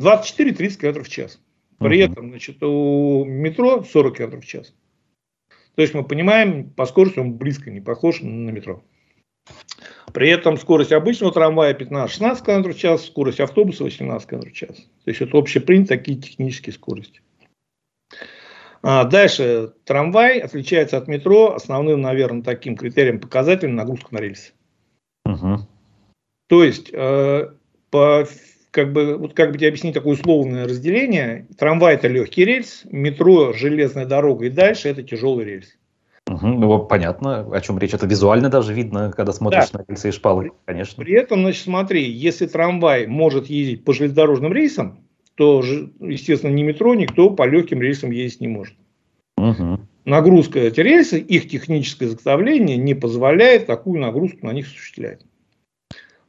24-30 км в час. При uh-huh. этом значит, у метро 40 км в час. То есть мы понимаем, по скорости он близко не похож на метро. При этом скорость обычного трамвая 15-16 км в час, скорость автобуса 18 км в час. То есть это общепринято такие технические скорости. А дальше трамвай отличается от метро основным, наверное, таким критерием показателем нагрузка на рельсы. Угу. То есть, э, по, как бы, вот как бы тебе объяснить такое условное разделение, трамвай это легкий рельс, метро, железная дорога и дальше это тяжелый рельс. Угу, ну, понятно, о чем речь. Это визуально даже видно, когда смотришь да. на рельсы и шпалы, конечно. При этом, значит, смотри, если трамвай может ездить по железнодорожным рейсам, то, естественно, ни метро, никто по легким рельсам ездить не может. Угу. Нагрузка эти рельсы, их техническое изготовление не позволяет такую нагрузку на них осуществлять.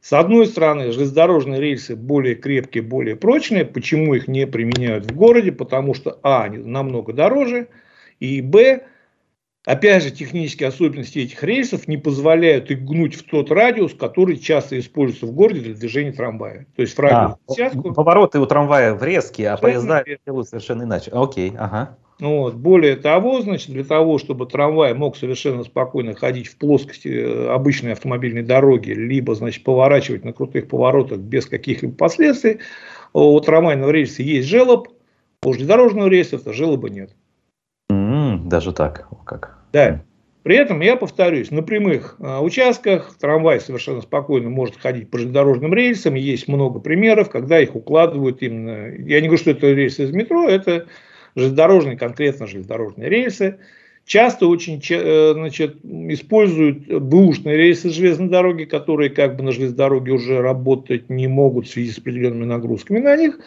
С одной стороны, железнодорожные рельсы более крепкие, более прочные. Почему их не применяют в городе? Потому что, а, они намного дороже, и, б, опять же, технические особенности этих рельсов не позволяют их гнуть в тот радиус, который часто используется в городе для движения трамвая. То есть в радиус а, десятку... Повороты у трамвая в резкие, а поезда делают совершенно иначе. Окей, ага. Вот. Более того, значит, для того, чтобы трамвай мог совершенно спокойно ходить в плоскости э, обычной автомобильной дороги, либо значит, поворачивать на крутых поворотах без каких-либо последствий, у трамвайного рельса есть желоб, у железнодорожного рельса это желоба нет. Mm, даже так? Как? Да. При этом, я повторюсь, на прямых э, участках трамвай совершенно спокойно может ходить по железнодорожным рельсам. Есть много примеров, когда их укладывают именно... Я не говорю, что это рельсы из метро, это железнодорожные, конкретно железнодорожные рельсы, часто очень э, значит, используют бэушные рельсы железной дороги, которые как бы на железной дороге уже работать не могут в связи с определенными нагрузками на них,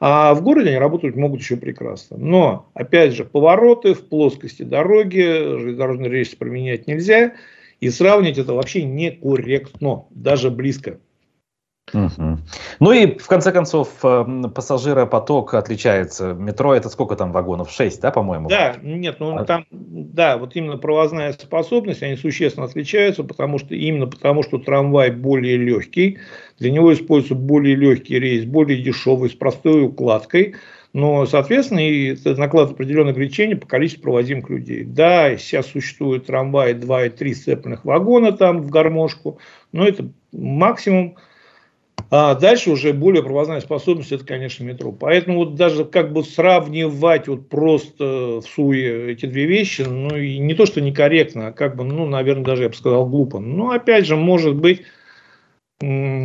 а в городе они работать могут еще прекрасно. Но, опять же, повороты в плоскости дороги, железнодорожные рельсы применять нельзя, и сравнивать это вообще некорректно, даже близко. Угу. Ну и в конце концов э, пассажиропоток отличается. Метро это сколько там вагонов? Шесть, да, по-моему? Да, нет, ну а... там, да, вот именно провозная способность, они существенно отличаются, потому что именно потому, что трамвай более легкий, для него используется более легкий рейс, более дешевый, с простой укладкой. Но, соответственно, и это накладывает определенное ограничение по количеству проводимых людей. Да, сейчас существует трамвай 2 и 3 сцепленных вагона там в гармошку, но это максимум. А дальше уже более провозная способность, это, конечно, метро. Поэтому вот даже как бы сравнивать вот просто в суе эти две вещи, ну и не то, что некорректно, а как бы, ну, наверное, даже я бы сказал глупо. Но опять же, может быть,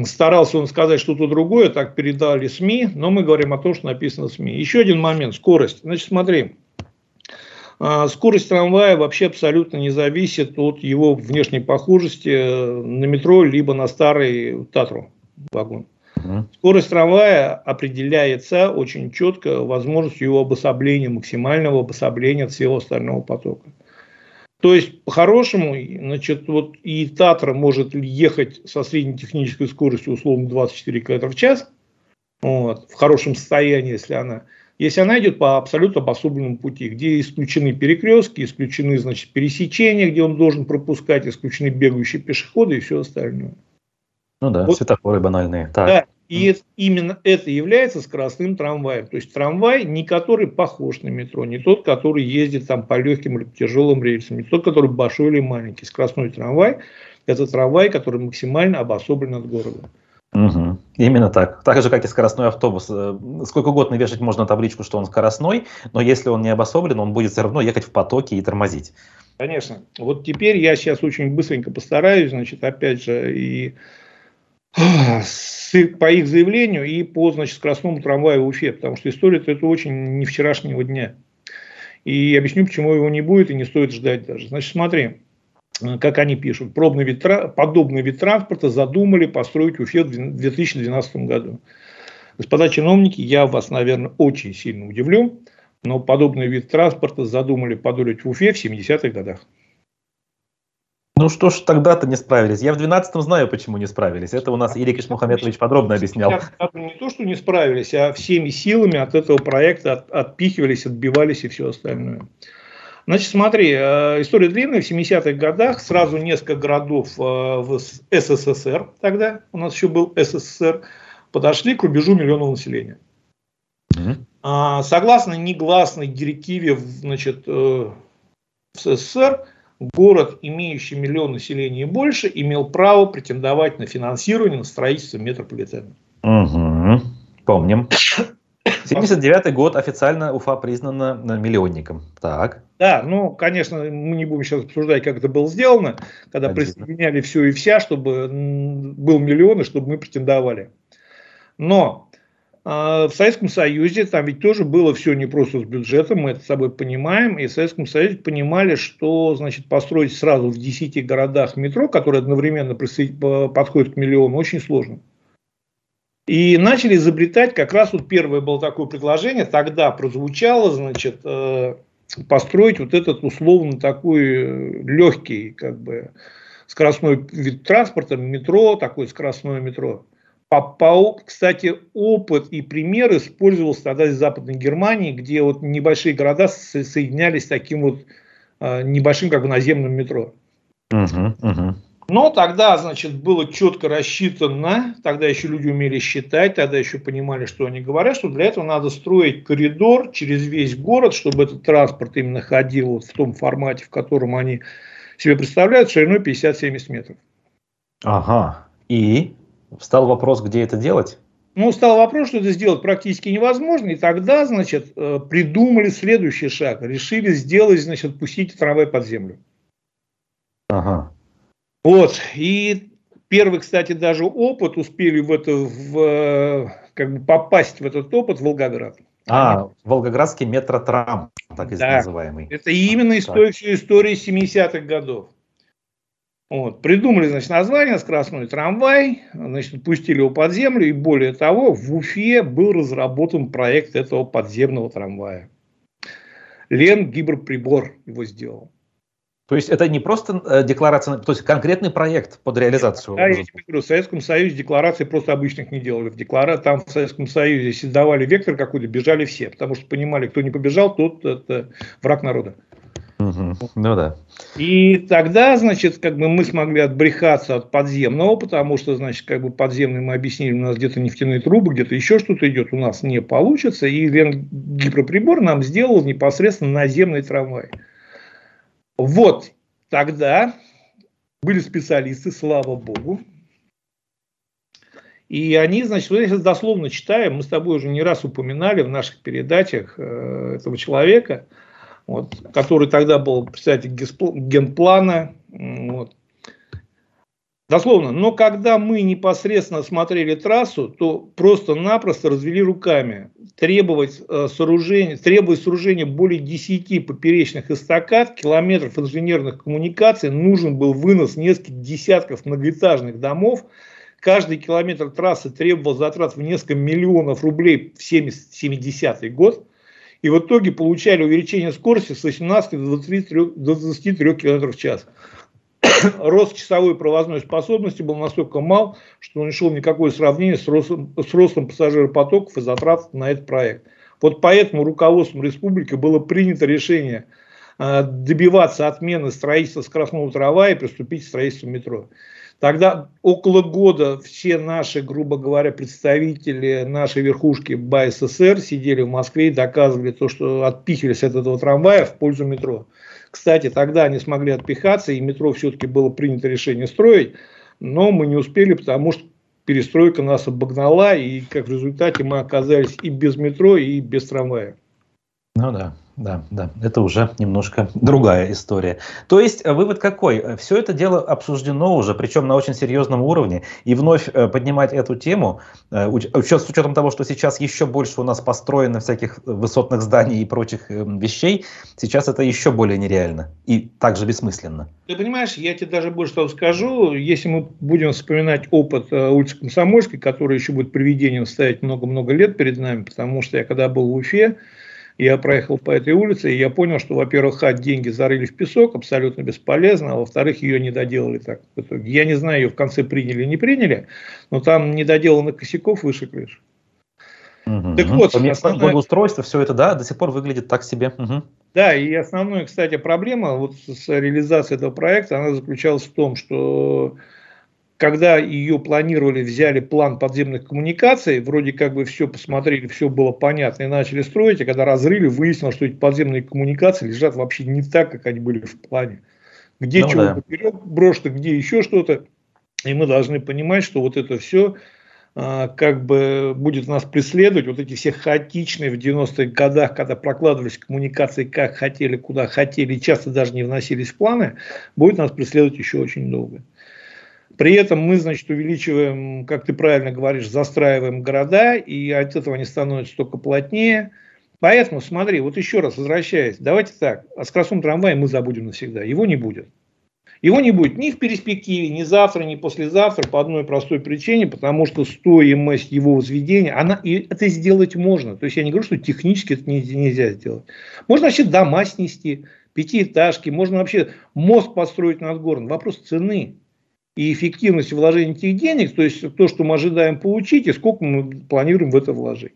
старался он сказать что-то другое, так передали СМИ, но мы говорим о том, что написано в СМИ. Еще один момент, скорость. Значит, смотри, а, скорость трамвая вообще абсолютно не зависит от его внешней похожести э, на метро, либо на старый Татру вагон. Скорость трамвая определяется очень четко возможностью его обособления, максимального обособления от всего остального потока. То есть, по-хорошему, значит, вот и Татра может ехать со средней технической скоростью, условно, 24 км в час, вот, в хорошем состоянии, если она, если она идет по абсолютно обособленному пути, где исключены перекрестки, исключены, значит, пересечения, где он должен пропускать, исключены бегающие пешеходы и все остальное. Ну да, вот, светофоры банальные. Так. Да, и это, именно это является скоростным трамваем. То есть трамвай не который похож на метро, не тот, который ездит там по легким или тяжелым рельсам, не тот, который большой или маленький. Скоростной трамвай – это трамвай, который максимально обособлен от города. Угу. Именно так. Так же, как и скоростной автобус. Э, сколько угодно вешать можно табличку, что он скоростной, но если он не обособлен, он будет все равно ехать в потоке и тормозить. Конечно. Вот теперь я сейчас очень быстренько постараюсь, значит, опять же, и по их заявлению и по значит, скоростному трамваю в Уфе, потому что история это очень не вчерашнего дня. И объясню, почему его не будет и не стоит ждать даже. Значит, смотри, как они пишут, пробный вид, подобный вид транспорта задумали построить в Уфе в 2012 году. Господа чиновники, я вас, наверное, очень сильно удивлю, но подобный вид транспорта задумали подолить в Уфе в 70-х годах. Ну что ж, тогда-то не справились. Я в 12-м знаю, почему не справились. Это у нас Ирик Ишмухаметович подробно объяснял. Не то, что не справились, а всеми силами от этого проекта от, отпихивались, отбивались и все остальное. Значит, смотри, э, история длинная. В 70-х годах сразу несколько городов э, в СССР, тогда у нас еще был СССР, подошли к рубежу миллионного населения. Mm-hmm. Согласно негласной директиве значит, э, в СССР, город, имеющий миллион населения и больше, имел право претендовать на финансирование, на строительство метрополитена. Угу. Помним. [COUGHS] 79 год официально Уфа признана миллионником. Так. Да, ну, конечно, мы не будем сейчас обсуждать, как это было сделано, когда Конечно. присоединяли все и вся, чтобы был миллион, и чтобы мы претендовали. Но в Советском Союзе там ведь тоже было все не просто с бюджетом, мы это с собой понимаем, и в Советском Союзе понимали, что значит, построить сразу в 10 городах метро, которое одновременно подходит к миллиону, очень сложно. И начали изобретать, как раз вот первое было такое предложение, тогда прозвучало, значит, э, построить вот этот условно такой легкий, как бы, скоростной вид транспорта, метро, такое скоростное метро. По, кстати, опыт и пример использовался тогда из Западной Германии, где вот небольшие города соединялись с таким вот э, небольшим как бы наземным метро. Угу, угу. Но тогда, значит, было четко рассчитано, тогда еще люди умели считать, тогда еще понимали, что они говорят, что для этого надо строить коридор через весь город, чтобы этот транспорт именно ходил вот в том формате, в котором они себе представляют, шириной 50-70 метров. Ага. И? Встал вопрос, где это делать? Ну, стал вопрос, что это сделать практически невозможно, и тогда, значит, э, придумали следующий шаг. Решили сделать, значит, пустить трамвай под землю. Ага. Вот, и первый, кстати, даже опыт успели в это, в, как бы попасть в этот опыт в Волгоград. А, Волгоградский метротрам, так и да, называемый. Это именно история, история 70-х годов. Вот. Придумали, значит, название «Скоростной трамвай», значит, пустили его под землю, и более того, в Уфе был разработан проект этого подземного трамвая. Лен Гибрприбор его сделал. То есть это не просто э, декларация, то есть конкретный проект под реализацию. Да, я тебе говорю, в Советском Союзе декларации просто обычных не делали. В деклара... Там в Советском Союзе, если давали вектор какой-то, бежали все, потому что понимали, кто не побежал, тот это враг народа. Угу. Ну да. И тогда, значит, как бы мы смогли отбрехаться от подземного, потому что, значит, как бы подземный мы объяснили, у нас где-то нефтяные трубы, где-то еще что-то идет, у нас не получится. И гипроприбор нам сделал непосредственно наземный трамвай. Вот тогда были специалисты, слава богу, и они, значит, вот если дословно читаем, мы с тобой уже не раз упоминали в наших передачах э, этого человека, вот, который тогда был председатель генплана. Вот. Дословно, но когда мы непосредственно смотрели трассу, то просто-напросто развели руками. Требовать, э, сооружения, требовать сооружения более 10 поперечных эстакад, километров инженерных коммуникаций, нужен был вынос нескольких десятков многоэтажных домов, Каждый километр трассы требовал затрат в несколько миллионов рублей в 70-й год. И в итоге получали увеличение скорости с 18 до 23, до 23 км в час. [COUGHS] Рост часовой провозной способности был настолько мал, что он не шел никакое сравнение с ростом, с ростом пассажиропотоков и затрат на этот проект. Вот поэтому руководством республики было принято решение э, добиваться отмены строительства скоростного трамвая и приступить к строительству метро. Тогда около года все наши, грубо говоря, представители нашей верхушки БАССР сидели в Москве и доказывали то, что отпихивались от этого трамвая в пользу метро. Кстати, тогда они смогли отпихаться, и метро все-таки было принято решение строить, но мы не успели, потому что перестройка нас обогнала, и как в результате мы оказались и без метро, и без трамвая. Ну да. Да, да, это уже немножко другая история. То есть э, вывод какой? Все это дело обсуждено уже, причем на очень серьезном уровне, и вновь э, поднимать эту тему, э, с учетом того, что сейчас еще больше у нас построено всяких высотных зданий и прочих вещей, сейчас это еще более нереально и также бессмысленно. Ты понимаешь, я тебе даже больше того скажу, если мы будем вспоминать опыт улицы Комсомольской, который еще будет приведением стоять много-много лет перед нами, потому что я когда был в Уфе, я проехал по этой улице, и я понял, что, во-первых, хат деньги зарыли в песок, абсолютно бесполезно, а во-вторых, ее не доделали так. Я не знаю, ее в конце приняли или не приняли, но там недоделанных косяков выше крыши. Угу. Так вот, основное... благоустройство, все это, да, до сих пор выглядит так себе. Угу. Да, и основная, кстати, проблема вот с реализацией этого проекта, она заключалась в том, что когда ее планировали, взяли план подземных коммуникаций, вроде как бы все посмотрели, все было понятно и начали строить, а когда разрыли, выяснилось, что эти подземные коммуникации лежат вообще не так, как они были в плане. Где ну, чего да. поперек брошено, где еще что-то. И мы должны понимать, что вот это все а, как бы будет нас преследовать, вот эти все хаотичные в 90-х годах, когда прокладывались коммуникации как хотели, куда хотели, часто даже не вносились в планы, будет нас преследовать еще очень долго. При этом мы, значит, увеличиваем, как ты правильно говоришь, застраиваем города, и от этого они становятся только плотнее. Поэтому, смотри, вот еще раз возвращаясь, давайте так, о скоростном трамвае мы забудем навсегда, его не будет. Его не будет ни в перспективе, ни завтра, ни послезавтра по одной простой причине, потому что стоимость его возведения, она, и это сделать можно. То есть я не говорю, что технически это нельзя сделать. Можно вообще дома снести, пятиэтажки, можно вообще мост построить над городом. Вопрос цены и эффективность вложения этих денег, то есть то, что мы ожидаем получить, и сколько мы планируем в это вложить.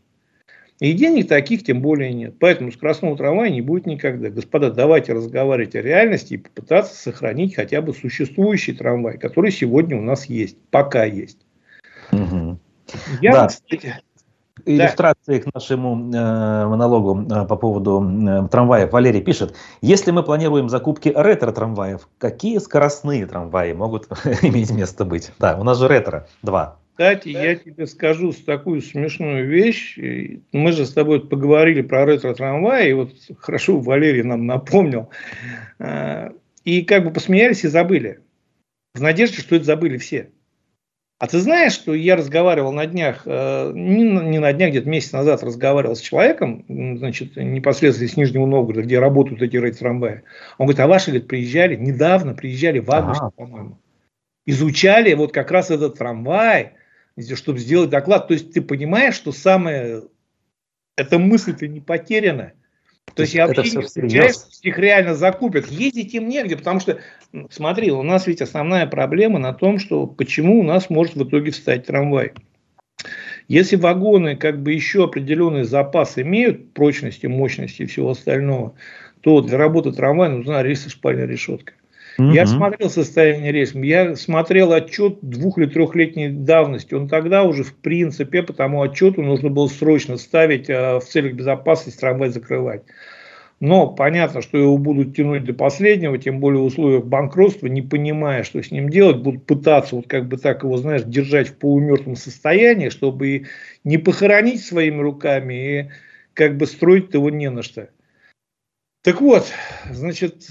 И денег таких тем более нет. Поэтому скоростного трамвая не будет никогда. Господа, давайте разговаривать о реальности и попытаться сохранить хотя бы существующий трамвай, который сегодня у нас есть, пока есть. Угу. Я, да. кстати, иллюстрации к нашему э, монологу э, по поводу э, трамваев Валерий пишет, если мы планируем закупки ретро-трамваев, какие скоростные трамваи могут [LAUGHS] иметь место быть? Да, у нас же ретро два. Кстати, да? я тебе скажу такую смешную вещь. Мы же с тобой поговорили про ретро-трамваи, и вот хорошо Валерий нам напомнил. Э, и как бы посмеялись и забыли. В надежде, что это забыли все. А ты знаешь, что я разговаривал на днях, э, не на днях, где-то месяц назад разговаривал с человеком, значит, непосредственно из Нижнего Новгорода, где работают эти рейд-трамваи. Он говорит, а ваши, говорит, приезжали, недавно приезжали в августе, ага. по-моему. Изучали вот как раз этот трамвай, чтобы сделать доклад. То есть ты понимаешь, что самое, эта мысль-то не потеряна. То есть я вообще не встречаюсь, их реально закупят. Ездить им негде, потому что, смотри, у нас ведь основная проблема на том, что почему у нас может в итоге встать трамвай. Если вагоны как бы еще определенный запас имеют прочности, мощности и всего остального, то для работы трамвая нужна рельсо-шпальная решетка. Угу. Я смотрел состояние рельсов, я смотрел отчет двух- или трехлетней давности. Он тогда уже, в принципе, по тому отчету нужно было срочно ставить а, в целях безопасности трамвай закрывать. Но понятно, что его будут тянуть до последнего, тем более в условиях банкротства, не понимая, что с ним делать, будут пытаться вот как бы так его, знаешь, держать в полумертвом состоянии, чтобы не похоронить своими руками и как бы строить его не на что. Так вот, значит,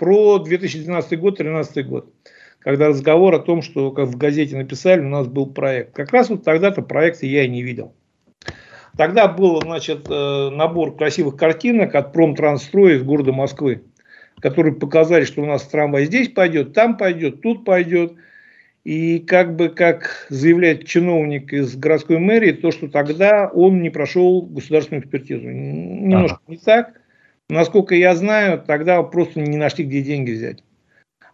про 2012 год, 2013 год, когда разговор о том, что как в газете написали, у нас был проект. Как раз вот тогда-то проекта я и не видел. Тогда был значит, э, набор красивых картинок от Промтрансстроя из города Москвы, которые показали, что у нас трамвай здесь пойдет, там пойдет, тут пойдет. И как бы, как заявляет чиновник из городской мэрии, то, что тогда он не прошел государственную экспертизу. Немножко ага. не так. Насколько я знаю, тогда просто не нашли, где деньги взять.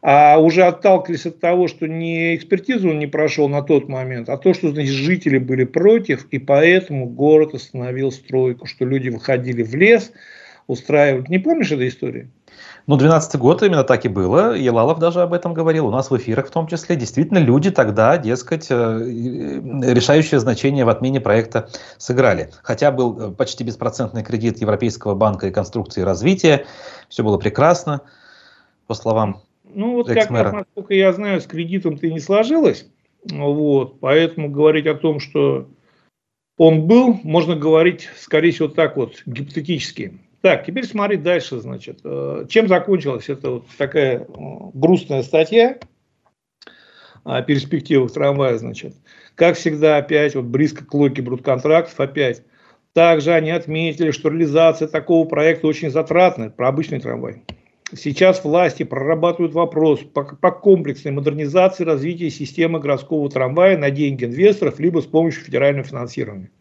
А уже отталкивались от того, что не экспертизу он не прошел на тот момент, а то, что значит, жители были против, и поэтому город остановил стройку, что люди выходили в лес, устраивать. Не помнишь этой истории? Ну, 12 год именно так и было. Елалов даже об этом говорил. У нас в эфирах в том числе. Действительно, люди тогда, дескать, э, решающее значение в отмене проекта сыграли. Хотя был э, почти беспроцентный кредит Европейского банка и конструкции развития. Все было прекрасно, по словам Ну, вот как раз, насколько я знаю, с кредитом ты не сложилось. Вот, поэтому говорить о том, что он был, можно говорить, скорее всего, так вот, гипотетически. Так, теперь смотри дальше, значит. Э, чем закончилась эта вот такая э, грустная статья о перспективах трамвая, значит. Как всегда, опять, вот близко к логике брудконтрактов, опять. Также они отметили, что реализация такого проекта очень затратная, про обычный трамвай. Сейчас власти прорабатывают вопрос по, по комплексной модернизации развития системы городского трамвая на деньги инвесторов, либо с помощью федерального финансирования.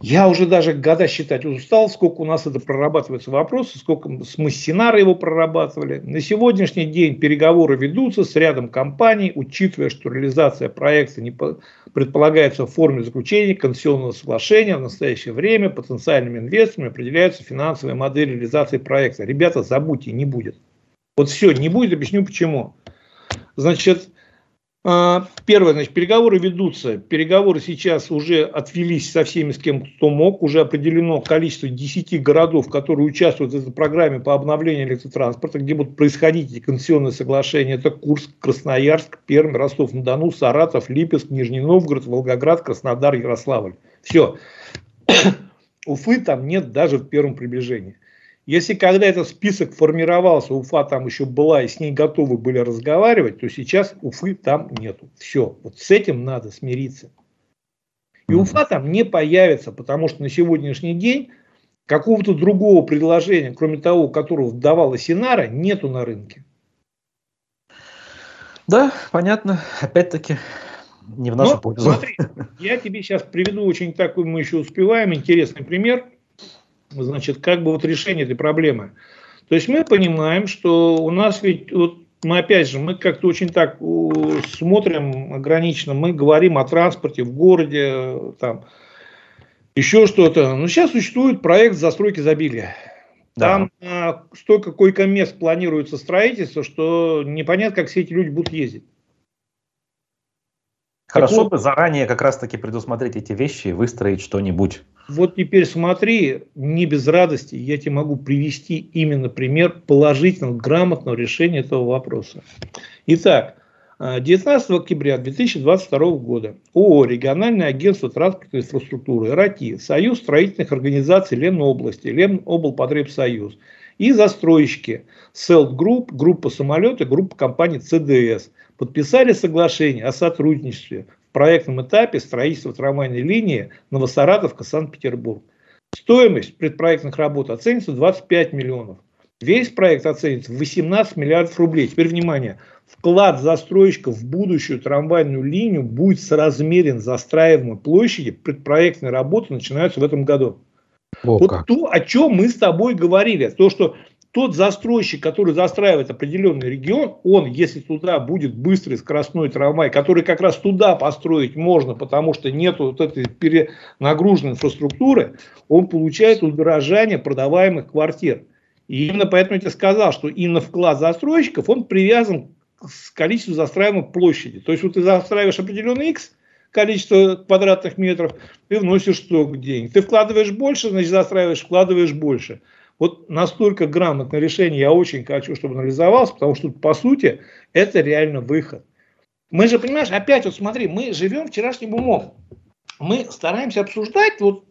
Я уже даже года считать устал, сколько у нас это прорабатывается вопросы, сколько мы с Синара его прорабатывали. На сегодняшний день переговоры ведутся с рядом компаний, учитывая, что реализация проекта не предполагается в форме заключения концессионного соглашения. В настоящее время потенциальными инвесторами определяются финансовые модели реализации проекта. Ребята, забудьте, не будет. Вот все, не будет, объясню почему. Значит, первое, значит, переговоры ведутся. Переговоры сейчас уже отвелись со всеми, с кем кто мог. Уже определено количество 10 городов, которые участвуют в этой программе по обновлению электротранспорта, где будут происходить эти концессионные соглашения. Это Курск, Красноярск, Пермь, Ростов-на-Дону, Саратов, Липецк, Нижний Новгород, Волгоград, Краснодар, Ярославль. Все. [COUGHS] Уфы там нет даже в первом приближении. Если когда этот список формировался, Уфа там еще была и с ней готовы были разговаривать, то сейчас Уфы там нету. Все, вот с этим надо смириться. И Уфа там не появится, потому что на сегодняшний день какого-то другого предложения, кроме того, которого давала Синара, нету на рынке. Да, понятно. Опять-таки, не в нашу Но, пользу. Смотри, я тебе сейчас приведу очень такой, мы еще успеваем, интересный пример значит, как бы вот решение этой проблемы. То есть мы понимаем, что у нас ведь, вот мы опять же, мы как-то очень так смотрим ограниченно, мы говорим о транспорте в городе, там, еще что-то. Но сейчас существует проект застройки изобилия. Там да. столько койко-мест планируется строительство, что непонятно, как все эти люди будут ездить. Хорошо так бы заранее как раз-таки предусмотреть эти вещи и выстроить что-нибудь. Вот теперь смотри, не без радости, я тебе могу привести именно пример положительного, грамотного решения этого вопроса. Итак, 19 октября 2022 года ООО «Региональное агентство транспортной инфраструктуры» РАТИ, Союз строительных организаций Ленобласти, Леноблпотребсоюз и застройщики Setl Group, группа самолета, группа компаний ЦДС подписали соглашение о сотрудничестве проектном этапе строительства трамвайной линии Новосаратовка-Санкт-Петербург. Стоимость предпроектных работ оценится 25 миллионов. Весь проект оценится в 18 миллиардов рублей. Теперь внимание. Вклад застройщика в будущую трамвайную линию будет соразмерен застраиваемой площади. Предпроектные работы начинаются в этом году. О, вот как. то, о чем мы с тобой говорили. То, что тот застройщик, который застраивает определенный регион, он, если туда будет быстрый скоростной трамвай, который как раз туда построить можно, потому что нет вот этой перенагруженной инфраструктуры, он получает удорожание продаваемых квартир. И именно поэтому я тебе сказал, что именно вклад застройщиков, он привязан к количеству застраиваемой площади. То есть вот ты застраиваешь определенный X, количество квадратных метров, ты вносишь столько денег. Ты вкладываешь больше, значит застраиваешь, вкладываешь больше. Вот настолько грамотное решение я очень хочу, чтобы анализовалось, потому что, по сути, это реально выход. Мы же, понимаешь, опять вот смотри, мы живем вчерашним умом. Мы стараемся обсуждать вот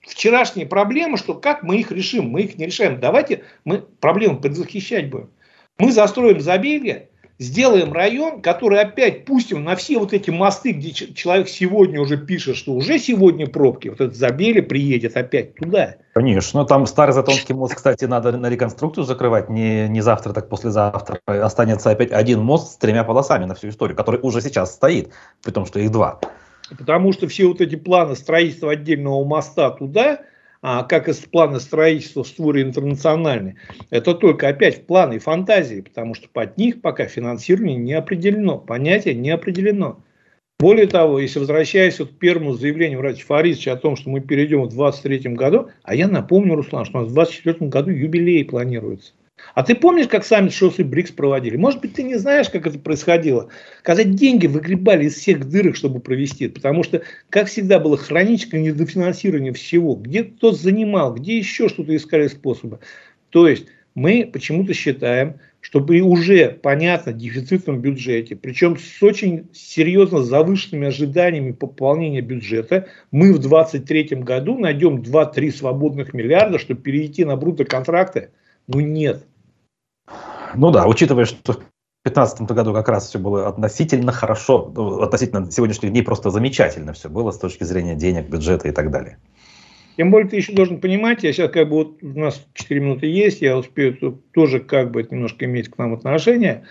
вчерашние проблемы, что как мы их решим, мы их не решаем. Давайте мы проблемы предзахищать будем. Мы застроим забеги, сделаем район, который опять пустим на все вот эти мосты, где человек сегодня уже пишет, что уже сегодня пробки, вот этот Забели приедет опять туда. Конечно, там старый Затонский мост, кстати, надо на реконструкцию закрывать, не, не завтра, так послезавтра. Останется опять один мост с тремя полосами на всю историю, который уже сейчас стоит, при том, что их два. Потому что все вот эти планы строительства отдельного моста туда, как из плана строительства в створе интернациональной, это только опять в планы и фантазии, потому что под них пока финансирование не определено, понятие не определено. Более того, если возвращаясь вот к первому заявлению врача Фарисовича о том, что мы перейдем в 2023 году, а я напомню, Руслан, что у нас в 2024 году юбилей планируется. А ты помнишь, как сами ШОС и БРИКС проводили? Может быть, ты не знаешь, как это происходило? Когда деньги выгребали из всех дырок, чтобы провести. Потому что, как всегда, было хроническое недофинансирование всего. Где кто-то занимал, где еще что-то искали способы. То есть, мы почему-то считаем, что при уже, понятно, дефицитном бюджете, причем с очень серьезно завышенными ожиданиями пополнения бюджета, мы в 2023 году найдем 2-3 свободных миллиарда, чтобы перейти на брутоконтракты. Ну нет, ну да, учитывая, что в 2015 году как раз все было относительно хорошо, ну, относительно сегодняшних дней просто замечательно все было с точки зрения денег, бюджета и так далее. Тем более ты еще должен понимать, я сейчас как бы вот у нас 4 минуты есть, я успею тоже как бы немножко иметь к нам отношение.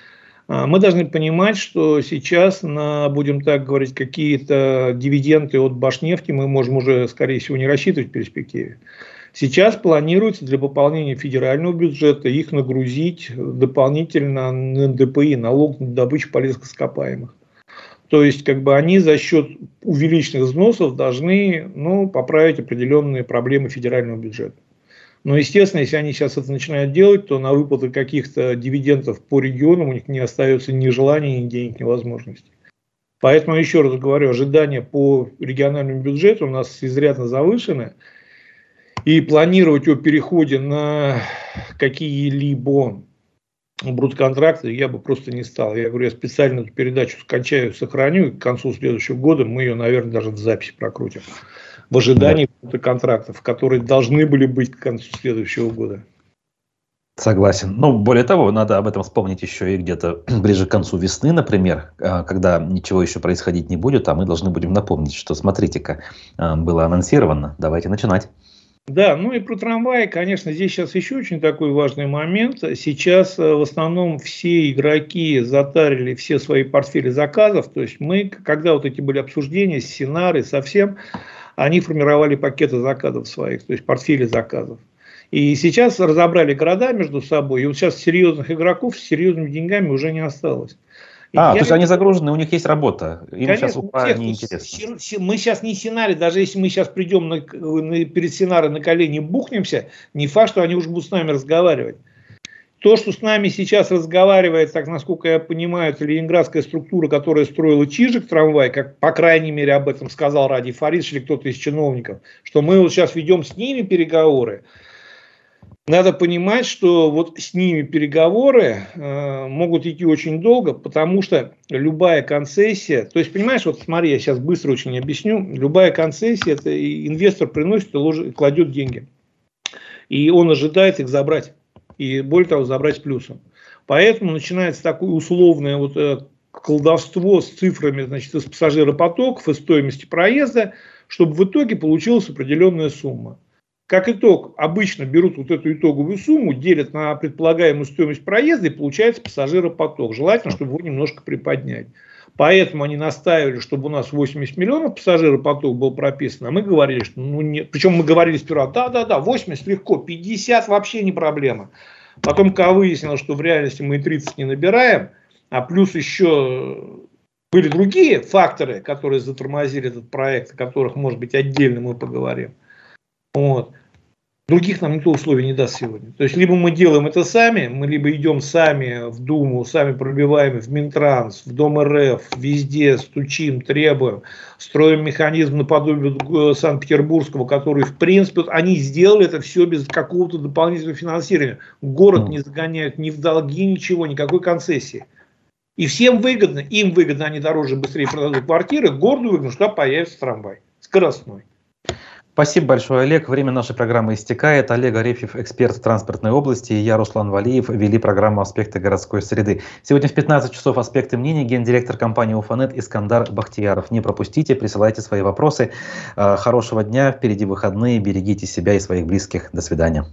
А, мы должны понимать, что сейчас на, будем так говорить, какие-то дивиденды от Башнефти мы можем уже, скорее всего, не рассчитывать в перспективе. Сейчас планируется для пополнения федерального бюджета их нагрузить дополнительно на НДПИ, налог на добычу полезных ископаемых. То есть, как бы они за счет увеличенных взносов должны ну, поправить определенные проблемы федерального бюджета. Но, естественно, если они сейчас это начинают делать, то на выплаты каких-то дивидендов по регионам у них не остается ни желания, ни денег, ни возможностей. Поэтому, еще раз говорю, ожидания по региональному бюджету у нас изрядно завышены и планировать о переходе на какие-либо брудконтракты я бы просто не стал. Я говорю, я специально эту передачу скачаю, сохраню, и к концу следующего года мы ее, наверное, даже в записи прокрутим. В ожидании да. контрактов, которые должны были быть к концу следующего года. Согласен. Ну, более того, надо об этом вспомнить еще и где-то [CLEARS THROAT] ближе к концу весны, например, а, когда ничего еще происходить не будет, а мы должны будем напомнить, что, смотрите-ка, а, было анонсировано, давайте начинать. Да, ну и про трамваи, конечно, здесь сейчас еще очень такой важный момент. Сейчас э, в основном все игроки затарили все свои портфели заказов. То есть мы, когда вот эти были обсуждения с Синарой, совсем, они формировали пакеты заказов своих, то есть портфели заказов. И сейчас разобрали города между собой, и вот сейчас серьезных игроков с серьезными деньгами уже не осталось. А, я... то есть они загружены, у них есть работа. Им Конечно, сейчас УПА интересно. Мы сейчас не сценарий, даже если мы сейчас придем на, на, перед сценарой на колени бухнемся, не факт, что они уже будут с нами разговаривать. То, что с нами сейчас разговаривает, так насколько я понимаю, это ленинградская структура, которая строила Чижик трамвай, как по крайней мере об этом сказал Ради Фарис или кто-то из чиновников, что мы вот сейчас ведем с ними переговоры надо понимать, что вот с ними переговоры э, могут идти очень долго, потому что любая концессия, то есть, понимаешь, вот смотри, я сейчас быстро очень объясню, любая концессия, это инвестор приносит и кладет деньги. И он ожидает их забрать. И более того, забрать плюсом. Поэтому начинается такое условное вот, э, колдовство с цифрами значит, из пассажиропотоков и стоимости проезда, чтобы в итоге получилась определенная сумма. Как итог, обычно берут вот эту итоговую сумму, делят на предполагаемую стоимость проезда и получается пассажиропоток. Желательно, чтобы его немножко приподнять. Поэтому они настаивали, чтобы у нас 80 миллионов пассажиропоток был прописан. А мы говорили, что ну нет. Причем мы говорили сперва, да-да-да, 80 легко, 50 вообще не проблема. Потом, когда выяснилось, что в реальности мы и 30 не набираем, а плюс еще были другие факторы, которые затормозили этот проект, о которых, может быть, отдельно мы поговорим. Вот. Других нам никто условий не даст сегодня. То есть, либо мы делаем это сами, мы либо идем сами в Думу, сами пробиваем в Минтранс, в Дом РФ, везде стучим, требуем, строим механизм наподобие Санкт-Петербургского, который, в принципе, они сделали это все без какого-то дополнительного финансирования. Город не загоняют ни в долги, ничего, никакой концессии. И всем выгодно, им выгодно, они дороже, быстрее продадут квартиры, городу выгодно, что появится трамвай скоростной. Спасибо большое, Олег. Время нашей программы истекает. Олег Арефьев, эксперт в транспортной области, и я, Руслан Валиев, вели программу «Аспекты городской среды». Сегодня в 15 часов «Аспекты мнений» гендиректор компании «Уфанет» Искандар Бахтияров. Не пропустите, присылайте свои вопросы. Э, хорошего дня, впереди выходные, берегите себя и своих близких. До свидания.